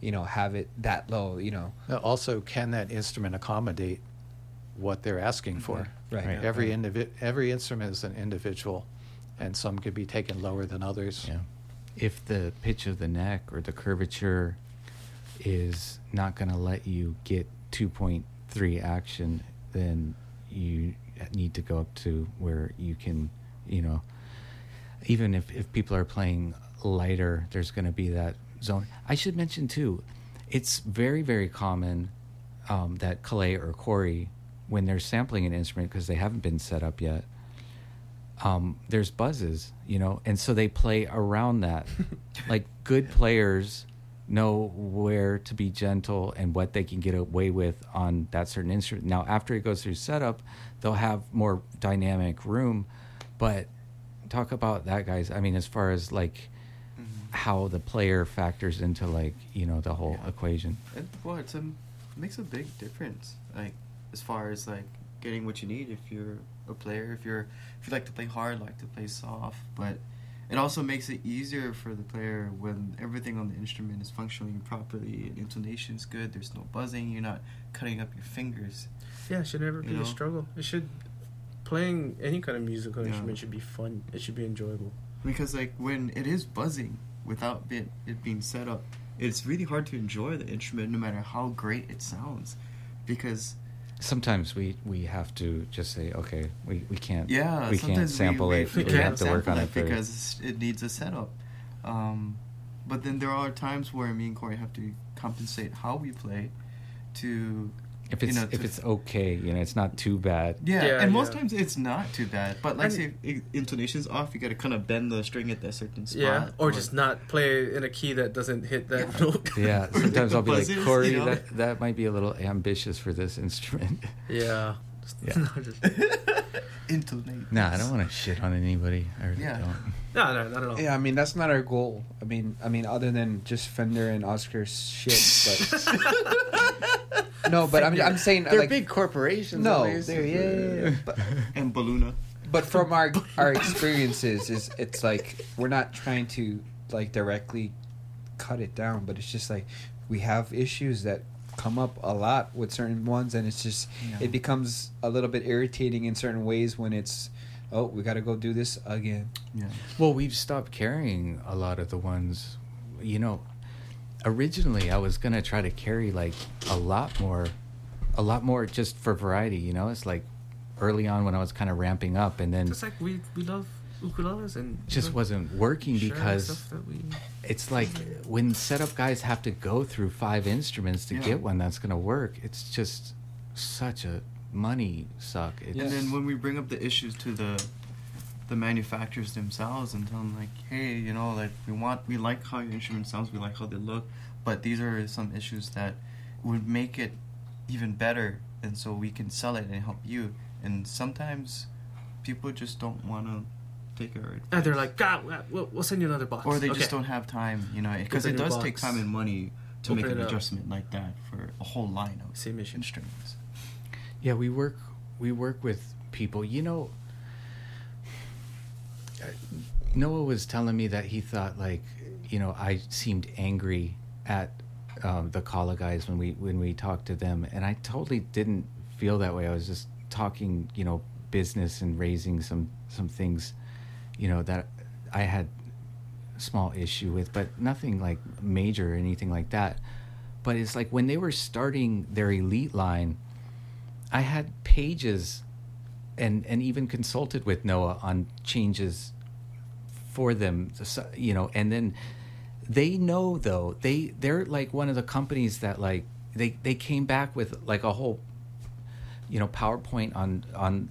S6: you know, have it that low? You know,
S7: Also, can that instrument accommodate what they're asking for?
S6: right?
S3: Right.
S7: Every indivi- every instrument is an individual, and some could be taken lower than others.
S3: Yeah. If the pitch of the neck or the curvature is not going to let you get 2.3 action, then you need to go up to where you can, you know, even if, if people are playing lighter, there's going to be that zone. I should mention too, it's very, very common um, that Kalei or Corey, when they're sampling an instrument because they haven't been set up yet, um, there's buzzes, you know, and so they play around that. like good players know where to be gentle and what they can get away with on that certain instrument. Now, after it goes through setup, they'll have more dynamic room, but talk about that, guys. I mean, as far as like how the player factors into like you know the whole
S4: Yeah.
S3: equation.
S4: It, well, it's a makes a big difference. Like as far as like getting what you need if you're a player. If you're if you like to play hard, like to play soft, but it also makes it easier for the player when everything on the instrument is functioning properly and intonation's good. There's no buzzing. You're not cutting up your fingers.
S5: Yeah, it should never be
S4: know?
S5: a struggle. It should playing any kind of musical
S4: Yeah.
S5: instrument should be fun. It should be enjoyable.
S4: Because like when it is buzzing without it, it being set up, it's really hard to enjoy the instrument no matter how great it sounds. Because
S3: Sometimes we we have to just say okay, we we can't
S4: yeah,
S3: we can't sample
S4: we,
S3: it.
S4: We,
S3: We,
S4: can't
S3: have to work on
S4: it
S3: it
S4: because it needs a setup. Um, but then there are times where me and Corey have to compensate how we play to
S3: if
S4: you
S3: it's
S4: know,
S3: if
S4: to-
S3: it's okay, you know, it's not too bad.
S4: yeah,
S5: Yeah,
S4: and most
S5: yeah.
S4: times it's not too bad. But like
S5: And-
S4: say i- intonation's off, you got to kind of bend the string at that certain spot.
S5: yeah, or just not play in a key that doesn't hit that note.
S3: Yeah, sometimes I'll be like,
S4: buzzers,
S3: Corey,
S4: you know?
S3: that that might be a little ambitious for this instrument.
S5: yeah.
S3: Yeah.
S5: no, just,
S4: Intonate.
S3: Nah, I don't want to shit on anybody. I really
S4: Yeah.
S3: don't.
S5: No, no, not at all.
S6: Yeah, I mean that's not our goal. I mean, I mean other than just Fender and Oscar Schmidt, but no, but I'm I'm saying
S3: They're
S6: like
S3: big corporations.
S6: no, they're yeah, yeah, yeah. But,
S4: And Baluna.
S6: but from our our experiences is it's like we're not trying to like directly cut it down, but it's just like we have issues that come up a lot with certain ones and it's just
S4: Yeah.
S6: it becomes a little bit irritating in certain ways when it's oh we got to go do this again
S4: Yeah.
S3: Well, we've stopped carrying a lot of the ones, you know. Originally, I was gonna try to carry like a lot more, a lot more just for variety. You know, it's like early on when I was kind of ramping up, and then
S5: Just like we we love ukuleles and
S3: just wasn't working because
S5: we
S3: it's like when setup guys have to go through five instruments to
S4: Yeah.
S3: get one that's gonna work. It's just such a money suck. It's,
S4: And then when we bring up the issues to the the manufacturers themselves and tell them like, hey, you know, like we want, we like how your instrument sounds, we like how they look, but these are some issues that would make it even better, and so we can sell it and help you. And sometimes people just don't want to take our advice.
S5: and they're like, God, we'll, we'll send you another box.
S4: or they
S5: Okay.
S4: just don't have time, you know, because it
S5: your
S4: does take time and money to
S5: Open
S4: make an adjustment like that for a whole line of
S5: Same issue.
S4: instruments.
S3: Yeah, we work we work with people. You know, uh, Noah was telling me that he thought like, you know, I seemed angry at um, the Kala guys when we when we talked to them, and I totally didn't feel that way. I was just talking, you know, business and raising some some things, you know, that I had small issue with, but nothing like major or anything like that. But it's like when they were starting their elite line, I had pages and and even consulted with Noah on changes for them you know and then they know though they they're like one of the companies that like they they came back with like a whole you know PowerPoint on on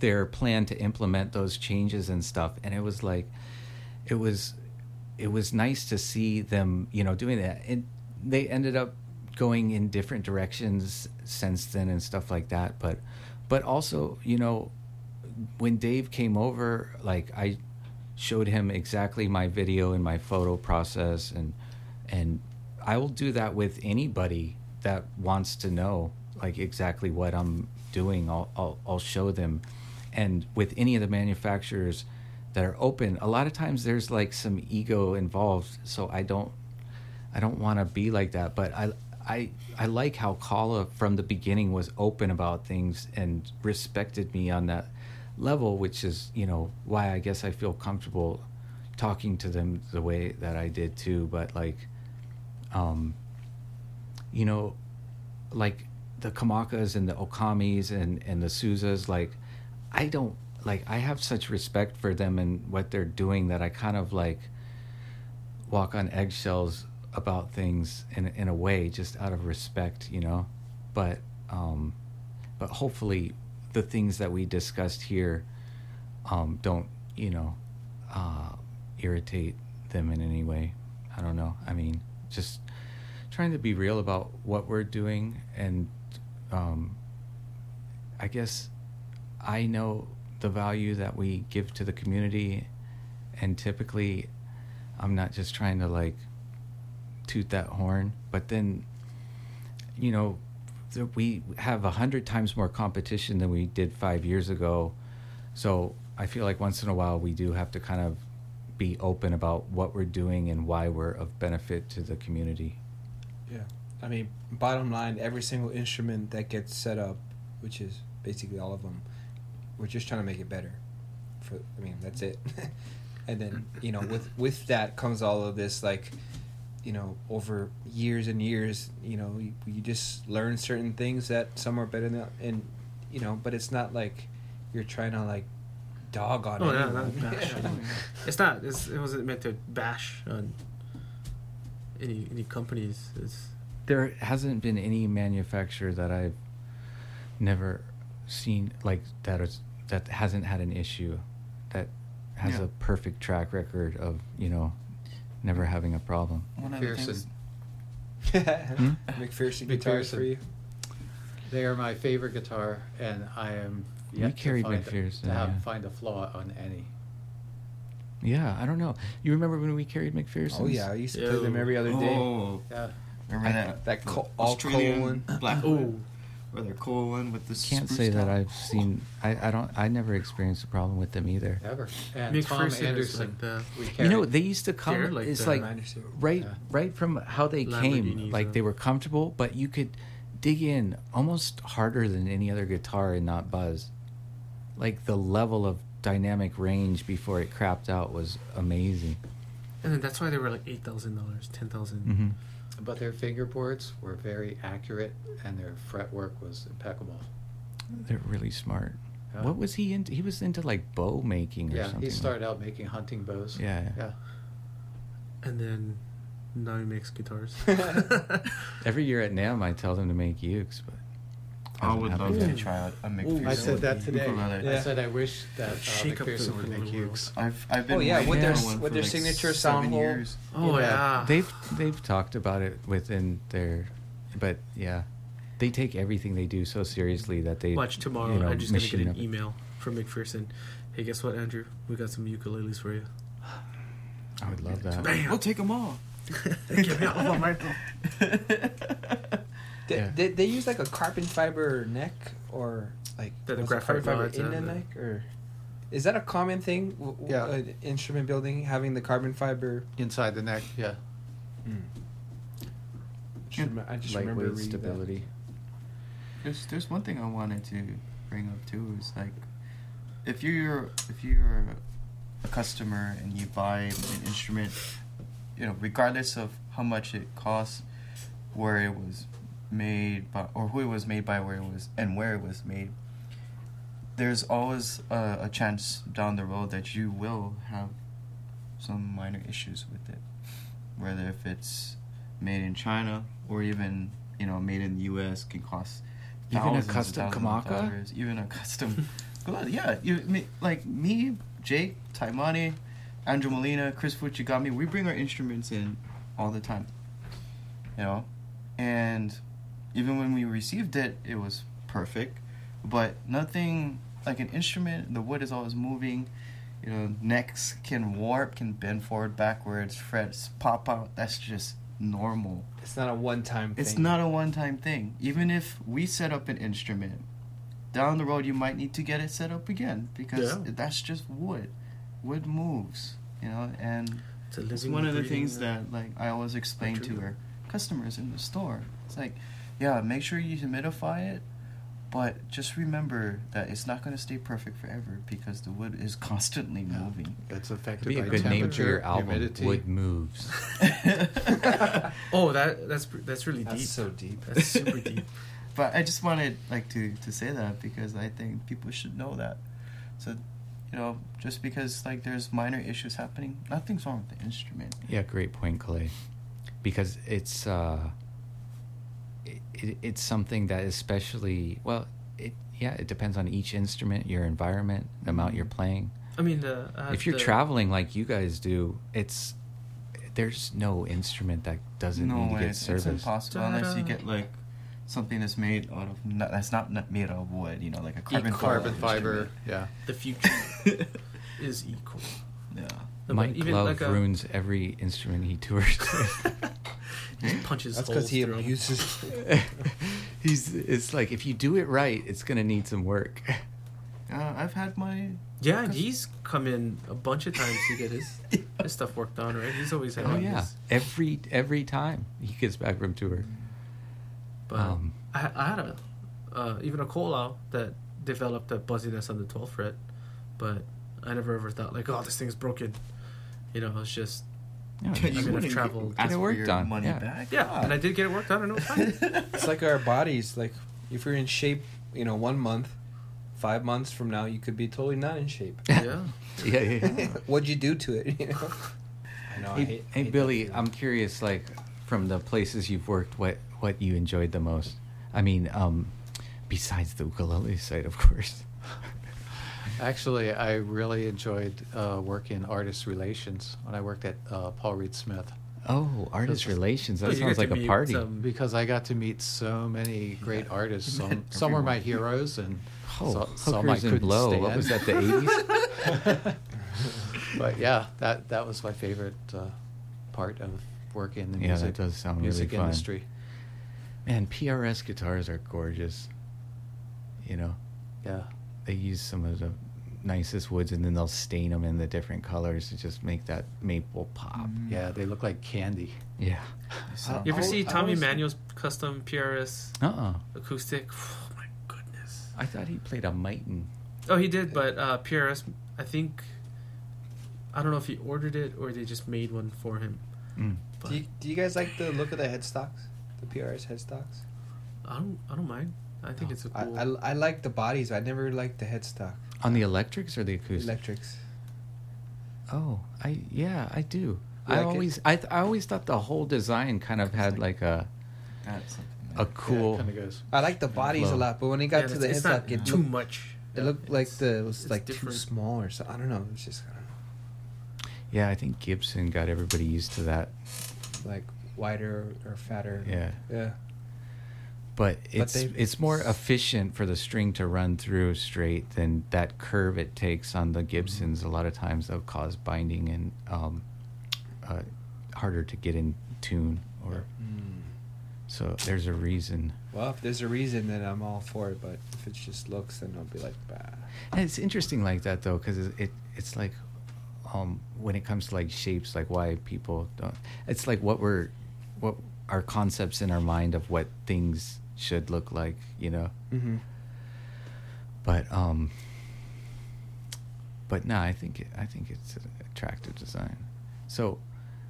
S3: their plan to implement those changes and stuff. And it was like it was it was nice to see them you know doing that. And they ended up going in different directions since then and stuff like that but but also you know when Dave came over like I showed him exactly my video and my photo process and and I will do that with anybody that wants to know like exactly what I'm doing. I'll I'll, I'll show them. And with any of the manufacturers that are open a lot of times there's like some ego involved so I don't I don't want to be like that, but I I I like how Kala from the beginning was open about things and respected me on that level, which is you know why I guess I feel comfortable talking to them the way that I did too. But like, um, you know, like the Kamakas and the Okamis and and the Suzas, like I don't like I have such respect for them and what they're doing that I kind of like walk on eggshells about things in in a way just out of respect, you know. But um but hopefully the things that we discussed here um don't, you know, uh irritate them in any way. I don't know. I mean, just trying to be real about what we're doing and um I guess I know the value that we give to the community and typically I'm not just trying to like toot that horn, but then you know we have a hundred times more competition than we did five years ago. So I feel like once in a while we do have to kind of be open about what we're doing and why we're of benefit to the community.
S6: Yeah. I mean, bottom line, every single instrument that gets set up, which is basically all of them, we're just trying to make it better. For I mean, that's it. and then you know, with with that comes all of this like, you know, over years and years, you know, you, you just learn certain things that some are better than, and you know, but it's not like you're trying to like dog on
S5: Oh, yeah,
S6: anyone.
S5: not bash. it's not. It's, it wasn't meant to bash on any any companies. It's
S3: There hasn't been any manufacturer that I've never seen like that is that hasn't had an issue that has
S4: Yeah.
S3: a perfect track record of you know never having a problem.
S4: One of the
S6: McPherson guitars hmm?
S7: McPherson.
S6: for you.
S7: They are my favorite guitar, and I am
S3: We
S7: yet
S3: carried
S7: to, find,
S3: McPherson,
S7: to have,
S3: yeah.
S7: find a flaw on any.
S3: Yeah, I don't know. You remember when we carried McPherson?
S6: Oh yeah, I used to play them every other day.
S4: Oh,
S7: Yeah,
S4: remember that?
S6: That co- all
S4: Australian
S6: coal
S4: black
S5: Ooh.
S4: Wood, or their coal one with the
S3: Can't
S4: spruce
S3: say that? I've seen. I, I don't. I never experienced a problem with them either.
S7: ever. And
S5: McPherson
S7: Tom
S5: is
S7: Anderson.
S5: like the-
S7: we
S3: You know, they used to come.
S5: They're like
S3: it's like right,
S7: Yeah.
S3: right from how they came. Like
S5: uh,
S3: they were comfortable, but you could dig in almost harder than any other guitar and not buzz. Like the level of dynamic range before it crapped out was amazing.
S5: And then that's why they were like eight thousand dollars, ten thousand.
S3: hmm
S7: but their fingerboards were very accurate, and their fretwork was impeccable.
S3: They're really smart.
S7: Yeah.
S3: What was he into? He was into like bow making or
S7: Yeah,
S3: something.
S7: he started out making hunting bows.
S3: Yeah.
S7: yeah.
S5: And then now he makes guitars.
S3: Every year at NAMM, I tell them to make ukes, but
S4: I would love to
S3: yet.
S4: try a, a
S7: I
S4: McPherson.
S7: I said that today.
S4: ukulele.
S7: I said I wish that uh,
S5: Shake up the
S7: McPherson would make
S5: ukulele
S7: ukes.
S4: I've I've been
S6: Oh, yeah,
S3: with their-
S6: with
S4: for
S6: their
S4: like
S6: signature
S4: seven
S6: sound hole.
S4: years.
S5: oh
S7: Yeah.
S5: yeah.
S3: They've they've talked about it within their, but yeah, they take everything they do so seriously that they
S5: Watch tomorrow.
S3: you know,
S5: I'm just gonna get an
S3: up-
S5: email from McPherson. Hey, guess what, Andrew? We got some ukuleles for you.
S3: I would love that.
S5: Bam.
S4: We'll take them all.
S5: Get me off of my-
S6: They,
S3: Yeah.
S6: they, they use like a carbon fiber neck or like
S5: The- the graphite
S6: carbon fiber in the
S5: the-
S6: neck or is that a common thing? W- w-
S7: Yeah.
S6: uh, instrument building having the carbon fiber.
S7: Inside the neck, yeah.
S6: I just, rem- I just remember
S3: Lightweight
S6: that.
S3: stability.
S4: There's there's one thing I wanted to bring up too is like if you're if you're a customer and you buy an instrument, you know, regardless of how much it costs, where it was made by or who it was made by, where it was and where it was made, there's always a, a chance down the road that you will have some minor issues with it, whether if it's made in China or even you know made in the U.S. can cost
S3: Even a custom Kamaka?
S4: even a custom. Yeah, you me, like me, Jake, Taimane, Andrew Molina, Kris Fuchigami. We bring our instruments in all the time, you know, and even when we received it, it was perfect, but nothing like an instrument. The wood is always moving. You know, necks can warp, can bend forward, backwards, frets pop out. That's just normal.
S6: It's not a one time thing.
S4: It's not a one time thing. Even if we set up an instrument, down the road you might need to get it set up again because
S5: Yeah.
S4: that's just wood. Wood moves, you know, and
S5: It's
S4: it's one of the things that like I always explain to
S5: material.
S4: our customers in the store. It's like, yeah, make sure you humidify it, but just remember that it's not going to stay perfect forever because the wood is constantly
S7: Yeah.
S4: moving.
S7: It's affected
S3: Could be a good name for your album.
S7: humidity.
S3: Wood moves.
S5: Oh, that that's that's really
S6: That's
S5: deep.
S6: so deep.
S5: That's super deep.
S4: But I just wanted like to to say that because I think people should know that. So, you know, just because like there's minor issues happening, nothing's wrong with the instrument.
S3: Yeah, great point, Kalei. Because it's uh, it, it, it's something that especially well, it yeah, it depends on each instrument, your environment, the amount you're playing.
S5: I mean, the, uh,
S3: if you're
S5: the-
S3: traveling like you guys do, it's there's no instrument that doesn't
S4: no
S3: need to
S4: way,
S3: get
S4: it's,
S3: serviced.
S4: it's impossible unless you get like something that's made out of not, that's not, not made out of wood. You know, like a
S7: Carbon,
S4: carbon
S7: carbon
S4: fiber.
S7: fiber, yeah.
S5: the future is equal.
S4: yeah.
S5: No,
S3: Mike
S5: even
S3: Love
S5: like a-
S3: ruins every instrument he tours with.
S5: Just punches
S6: That's because he
S5: through 'em.
S6: abuses.
S3: He's it's like if you do it right, it's gonna need some work.
S4: Uh, I've had my
S5: Yeah, and he's come in a bunch of times to get his his stuff worked on. Right? He's always had.
S3: Oh
S5: his-
S3: yeah, every every time he gets back from tour.
S5: But
S3: Um,
S5: I, I had a uh, even a Ko'olau that developed a buzziness on the 12th fret, but I never ever thought like, oh, this thing's broken. You know, it's just
S3: Yeah,
S4: You
S5: I mean, I've
S4: wouldn't
S5: traveled-
S4: ask
S3: Get it
S4: for
S3: worked
S4: your
S3: on,
S4: money
S3: yeah.
S4: back.
S5: yeah,
S4: God.
S5: and I did get it worked on, and it was fine.
S6: It's like our bodies. Like if you're in shape, you know, one month, five months from now, you could be totally not in shape.
S5: yeah.
S3: yeah, yeah. yeah.
S6: What'd you do to it? You know. I know. I
S3: hey,
S6: hate,
S3: hey
S6: hate
S3: Billy. I'm curious, like from the places you've worked, what what you enjoyed the most? I mean, um, besides the ukulele side, of course.
S7: Actually, I really enjoyed uh, working artist relations when I worked at uh, Paul Reed Smith.
S3: Oh, artist relations. That sounds like a party.
S5: some-
S7: because I got to meet so many great artists. Some, some were my heroes, and
S3: Oh,
S7: so- some I couldn't
S3: blow.
S7: stand.
S3: What was that? The eighties.
S7: but yeah, that that was my favorite uh, part of working in the
S3: Yeah, that
S7: music,
S3: does sound
S7: music
S3: fun.
S7: industry.
S3: Man, PRS guitars are gorgeous. You know,
S7: Yeah,
S3: they use some of the nicest woods, and then they'll stain them in the different colors to just make that maple pop.
S7: yeah, they look like candy.
S3: Yeah.
S4: So-
S5: You ever
S6: I-
S5: see Tommy
S6: always-
S5: Manuel's custom PRS
S3: Uh. uh
S5: acoustic? Oh my goodness.
S3: I thought he played a Maton.
S5: Oh, he did, but uh, PRS, I think, I don't know if he ordered it or they just made one for him.
S3: Mm.
S5: But
S6: Do you, do you guys like the look of the headstocks? The PRS headstocks?
S5: I don't, I don't mind. I think it's a
S6: I,
S5: cool.
S6: I, I like the bodies, I never liked the headstock.
S3: On the electrics or the acoustic?
S6: Electrics.
S3: Oh, I yeah, I do.
S6: You
S3: I
S6: like it?
S3: always I, th- I always thought the whole design kind of had like a a cool.
S7: kind of goes.
S6: I like the bodies a lot, but when it got
S5: Yeah,
S6: to the
S5: it's
S6: headstock,
S5: not
S6: it
S5: too
S6: looked,
S5: much.
S6: it looked like the it was
S5: it's
S6: like too small or something. I don't know. It's just I don't know,
S3: yeah, I think Gibson got everybody used to that.
S6: like wider or fatter.
S3: Yeah.
S6: Yeah.
S3: But it's
S6: they-
S3: it's more efficient for the string to run through straight than that curve it takes on the Gibsons. A lot of times they'll cause binding and um, uh, harder to get in tune. Or so there's a reason.
S6: Well, if there's a reason, then I'm all for it. But if it's just looks, then I'll be like, bah.
S3: And it's interesting like that though, because it, it it's like um, when it comes to like shapes, like why people don't. It's like what we're what our concepts in our mind of what things should look like, you know.
S6: Mm-hmm.
S3: But um. But no, I think it, I think it's an attractive design. So,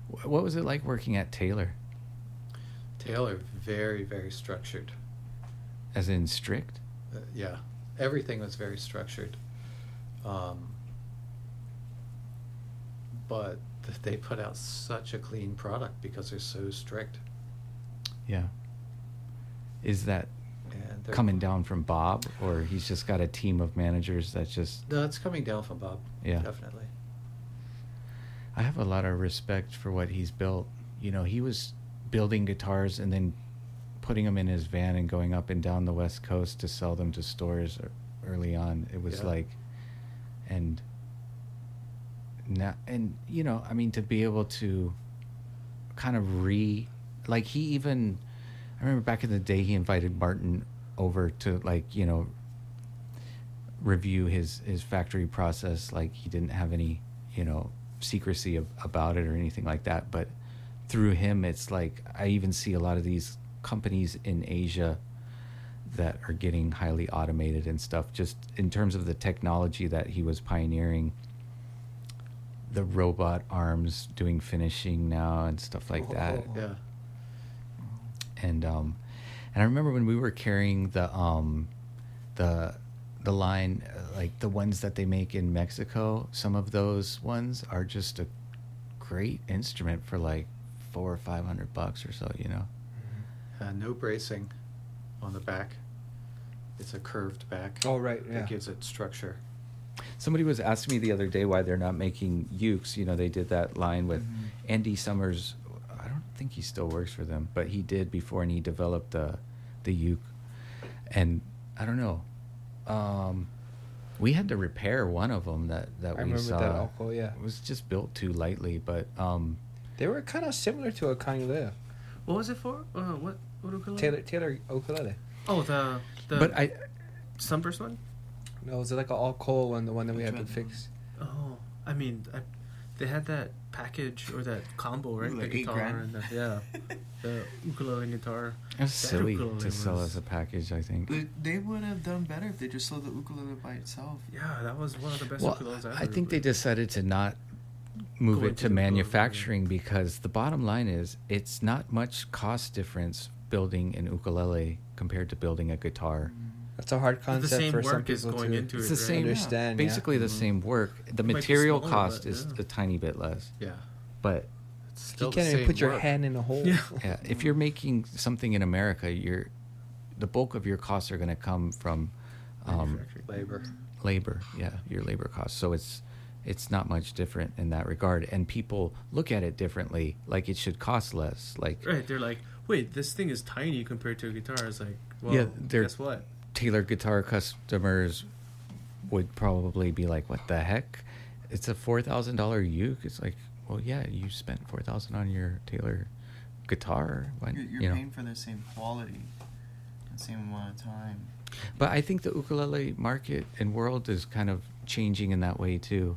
S3: wh- what was it like working at Taylor?
S7: Taylor, very very structured.
S3: As in strict?
S7: Uh, yeah, everything was very structured. Um, but they put out such a clean product because they're so strict.
S3: Yeah. Is that coming down from Bob, or he's just got a team of managers that just
S7: No, it's coming down from Bob.
S3: Yeah.
S7: definitely.
S3: I have a lot of respect for what he's built. You know, he was building guitars and then putting them in his van and going up and down the West Coast to sell them to stores early on. It was
S7: Yeah.
S3: like, and now, and you know, I mean, to be able to kind of re, like he even, I remember back in the day, he invited Martin over to like, you know, review his his factory process like he didn't have any you know secrecy ab- about it or anything like that but through him it's like i even see a lot of these companies in asia that are getting highly automated and stuff just in terms of the technology that he was pioneering the robot arms doing finishing now and stuff like that oh, oh, oh.
S7: Yeah.
S3: And um and I remember when we were carrying the um the the line uh, like the ones that they make in Mexico some of those ones are just a great instrument for like four or five hundred bucks or so you know
S7: Uh, no bracing on the back. It's a curved back.
S6: Oh, right, yeah.
S7: That gives it structure.
S3: somebody was asking me the other day why they're not making ukes you know they did that line with Andy Summers I don't think he still works for them but he did before and he developed the the uke and I don't know um we had to repair one of them that that
S6: I
S3: we
S6: remember
S3: saw
S6: that alcohol, yeah.
S3: it was just built too lightly but um
S6: They were kind of similar to a ukulele.
S5: What was it for? Uh, what? What ukulele?
S6: Taylor Taylor ukulele.
S5: Oh, the the
S3: but I
S5: Sunburst one.
S6: No, was it like an all koa one, the one that we
S4: Which
S6: had to fix?
S5: Oh, I mean, I, they had that package or that combo, right?
S4: Ooh,
S5: the
S4: like eight
S5: guitar
S4: grand?
S5: and the, yeah, the ukulele and guitar.
S3: it was
S5: That
S3: silly
S5: ukulele
S3: to sell
S5: was-
S3: as a package I think
S4: But they would have done better if they just sold the ukulele by itself.
S5: Yeah, that was one of the best
S3: well
S5: ukuleles ever.
S3: I think they decided to not move
S5: Go
S3: it
S5: into
S3: to
S5: the ukulele,
S3: manufacturing because the bottom line is it's not much cost difference building an ukulele compared to building a guitar.
S6: That's a hard
S5: the
S6: concept
S5: same
S6: for some
S5: work is
S6: people
S5: going
S6: to
S5: into
S3: It's
S5: it.
S3: the
S5: right?
S3: same,
S6: understand, yeah.
S3: basically the
S4: Mhm.
S3: same work. The
S5: It
S3: material cost
S5: but,
S3: is
S5: yeah.
S3: a tiny bit less,
S5: Yeah,
S3: but
S7: It's
S6: You can't even
S7: same
S6: put your hand in a hole.
S5: Yeah.
S3: yeah, if you're making something in America, you're the bulk of your costs are going to come from um,
S7: labor.
S3: labor. Yeah, your labor costs. So it's it's not much different in that regard, and people look at it differently. Like it should cost less. Like
S5: Right, they're like, wait, this thing is tiny compared to a guitar. It's like, well,
S3: Yeah, they're-
S5: guess what?
S3: Tailored guitar customers would probably be like, "What the heck? It's a four thousand dollar uke." It's like, well, yeah, you spent four thousand on your Taylor guitar. Why,
S4: You're, you're
S3: you know?
S4: paying for the same quality, the same amount of time.
S3: But I think the ukulele market and world is kind of changing in that way too.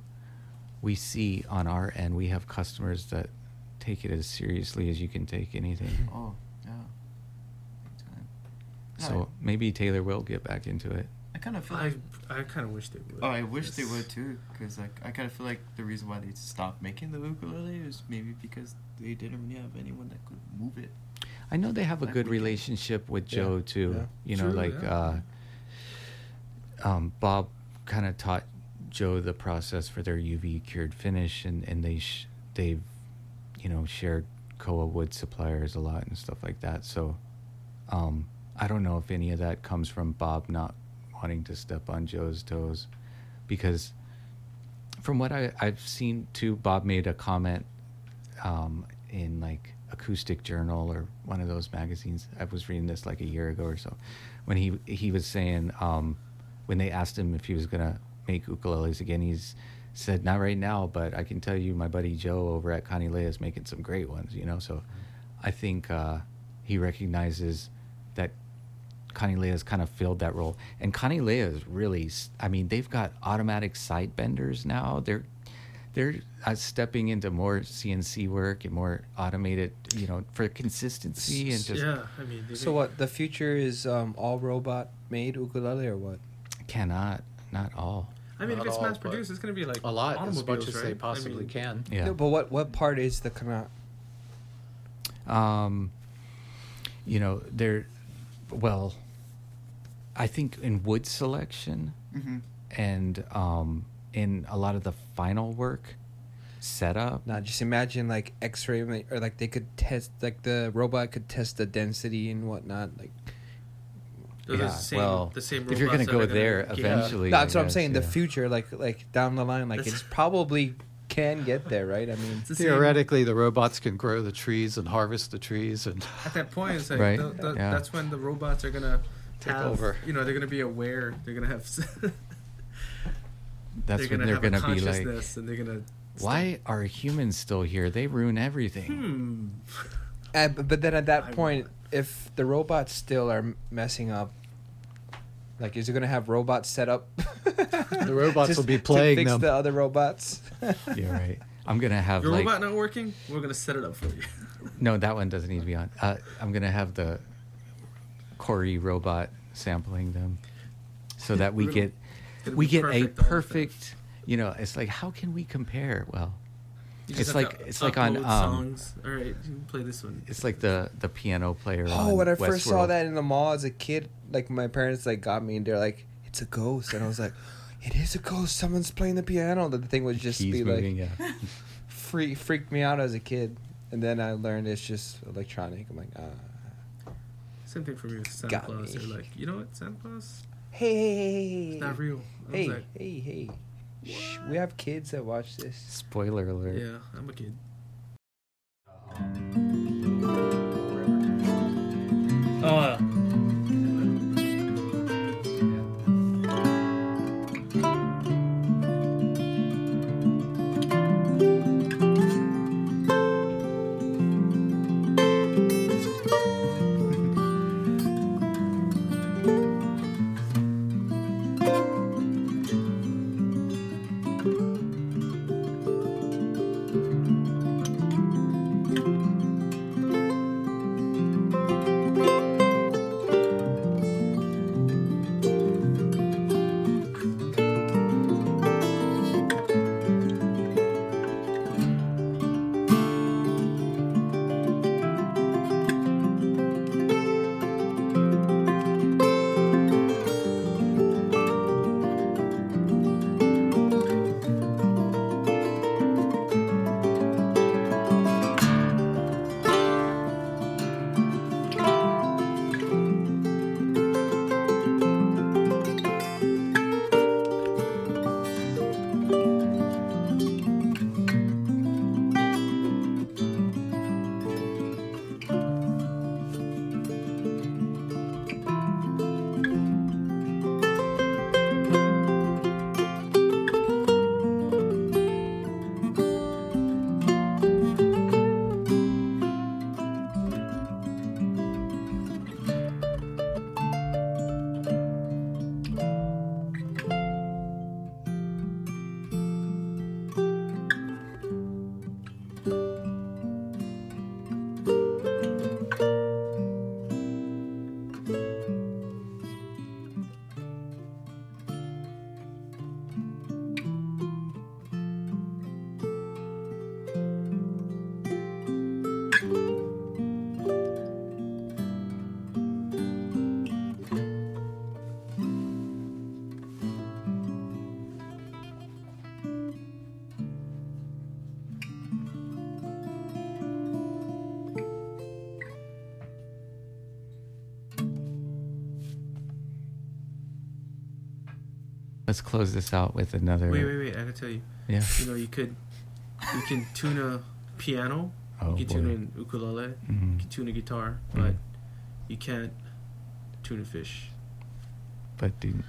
S3: We see on our end, we have customers that take it as seriously as you can take anything.
S4: Oh, yeah. Big time. No,
S3: So maybe Taylor will get back into it.
S4: I, I kind of feel like.
S5: I kind of wish they would.
S4: Oh, I wish they would too, because like I kind of feel like the reason why they stopped making the ukulele is maybe because they didn't really have anyone that could move it.
S3: I know they have a
S4: Like
S3: good
S4: we
S3: relationship with
S6: Yeah,
S3: Joe too.
S6: yeah.
S3: You know,
S5: True,
S3: like
S5: yeah.
S3: uh, um, Bob kind of taught Joe the process for their UV cured finish, and and they sh- they've you know shared Koa wood suppliers a lot and stuff like that. So um, I don't know if any of that comes from Bob not wanting to step on Joe's toes, because from what I, I've seen too, Bob made a comment um, in like Acoustic Journal or one of those magazines. I was reading this like a year ago or so, when he he was saying um, when they asked him if he was gonna make ukuleles again, he's said not right now, but I can tell you my buddy Joe over at Kanile'a is making some great ones. You know, so I think uh, he recognizes Kanile'a has kind of filled that role. And Kanile'a is really, I mean, they've got automatic side benders now. They're they're uh, stepping into more CNC work and more automated, you know, for consistency and just
S5: yeah, I mean,
S6: So what? The future is um, all robot made ukulele or what?
S3: cannot, not all.
S5: I mean,
S7: Not
S5: if it's
S7: all,
S5: mass produced, it's gonna be like
S7: a lot, as
S5: automobiles,
S7: much as
S5: right?
S7: they
S5: I
S7: possibly
S5: mean,
S7: can.
S3: Yeah.
S6: No, but what what part is the cannot?
S3: Um, you know, they're well. I think in wood selection
S4: Mm-hmm.
S3: and um, in a lot of the final work setup.
S6: Nah, just imagine like X-ray or like they could test like the robot could test the density and whatnot. Like
S3: Yeah,
S5: the same,
S3: well,
S5: the same
S3: if you're gonna go
S5: are
S3: there
S5: get-
S3: eventually,
S6: No, that's
S3: I
S6: what I'm
S3: guess,
S6: saying. The future, like like down the line, like
S5: That's-
S6: it's probably can get there, right? I mean,
S5: It's the same-
S7: Theoretically, the robots can grow the trees and harvest the trees, and
S5: At that point, it's like
S3: Right,
S5: the, the,
S3: yeah.
S5: that's when the robots are gonna
S7: Take
S5: have,
S7: over.
S5: You know, they're gonna be aware. They're gonna have.
S3: That's
S5: they're
S3: when
S5: gonna
S3: they're gonna be like,
S5: consciousness, and they're gonna.
S3: why are humans still here? They ruin everything.
S5: Hmm.
S6: uh, but, but then at that
S5: I
S6: point,
S5: want-
S6: if the robots still are messing up, like is it gonna have robots set up?
S7: The robots
S6: Just
S7: will be
S6: to
S7: playing
S6: fix
S7: them.
S6: the other robots.
S3: You're right. I'm gonna have
S5: Your
S3: like
S5: robot not working? We're gonna set it up for you.
S3: no, that one doesn't need to be on. Uh, I'm gonna have the Corey robot sampling them, so that we get we get
S5: perfect
S3: a
S5: all the time.
S3: perfect. You know, it's like how can we compare? Well,
S5: You
S3: It's
S5: just have
S3: like- it's like on, um,
S5: songs. All right, you can play this one.
S3: it's like the the piano player.
S6: Oh,
S3: on
S6: when I first saw that in the mall as a kid, like my parents like got me and they're like, "It's a ghost," and I was like, "It is a ghost. Someone's playing the piano." The thing would just
S3: keys
S6: be
S3: moving.
S6: like
S3: yeah.
S6: freak freaked me out as a kid, and then I learned it's just electronic. I'm like, ah,
S5: Same thing for me with Santa
S6: Got
S5: Claus.
S6: me.
S5: They're like, you know what, Santa Claus?
S6: hey, hey, hey, hey,
S5: It's not real. I was
S6: Hey,
S5: like,
S6: hey, hey. Shh, we have kids that watch this.
S3: Spoiler alert.
S5: yeah, I'm a kid. Oh, uh,
S3: let's close this out with another.
S5: Wait, wait, wait! I gotta tell you.
S3: Yeah.
S5: You know, you could, you can tune a piano.
S3: Oh,
S5: you can
S3: boy.
S5: tune an ukulele.
S3: Mhm.
S5: You can tune a guitar,
S3: Mhm.
S5: but you can't tune a fish.
S3: But dude,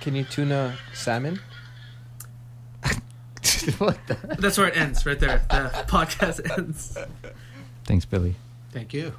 S8: Can you tuna salmon? what the?
S5: That's where it ends, right there. The podcast ends.
S3: thanks, Billy.
S7: Thank you.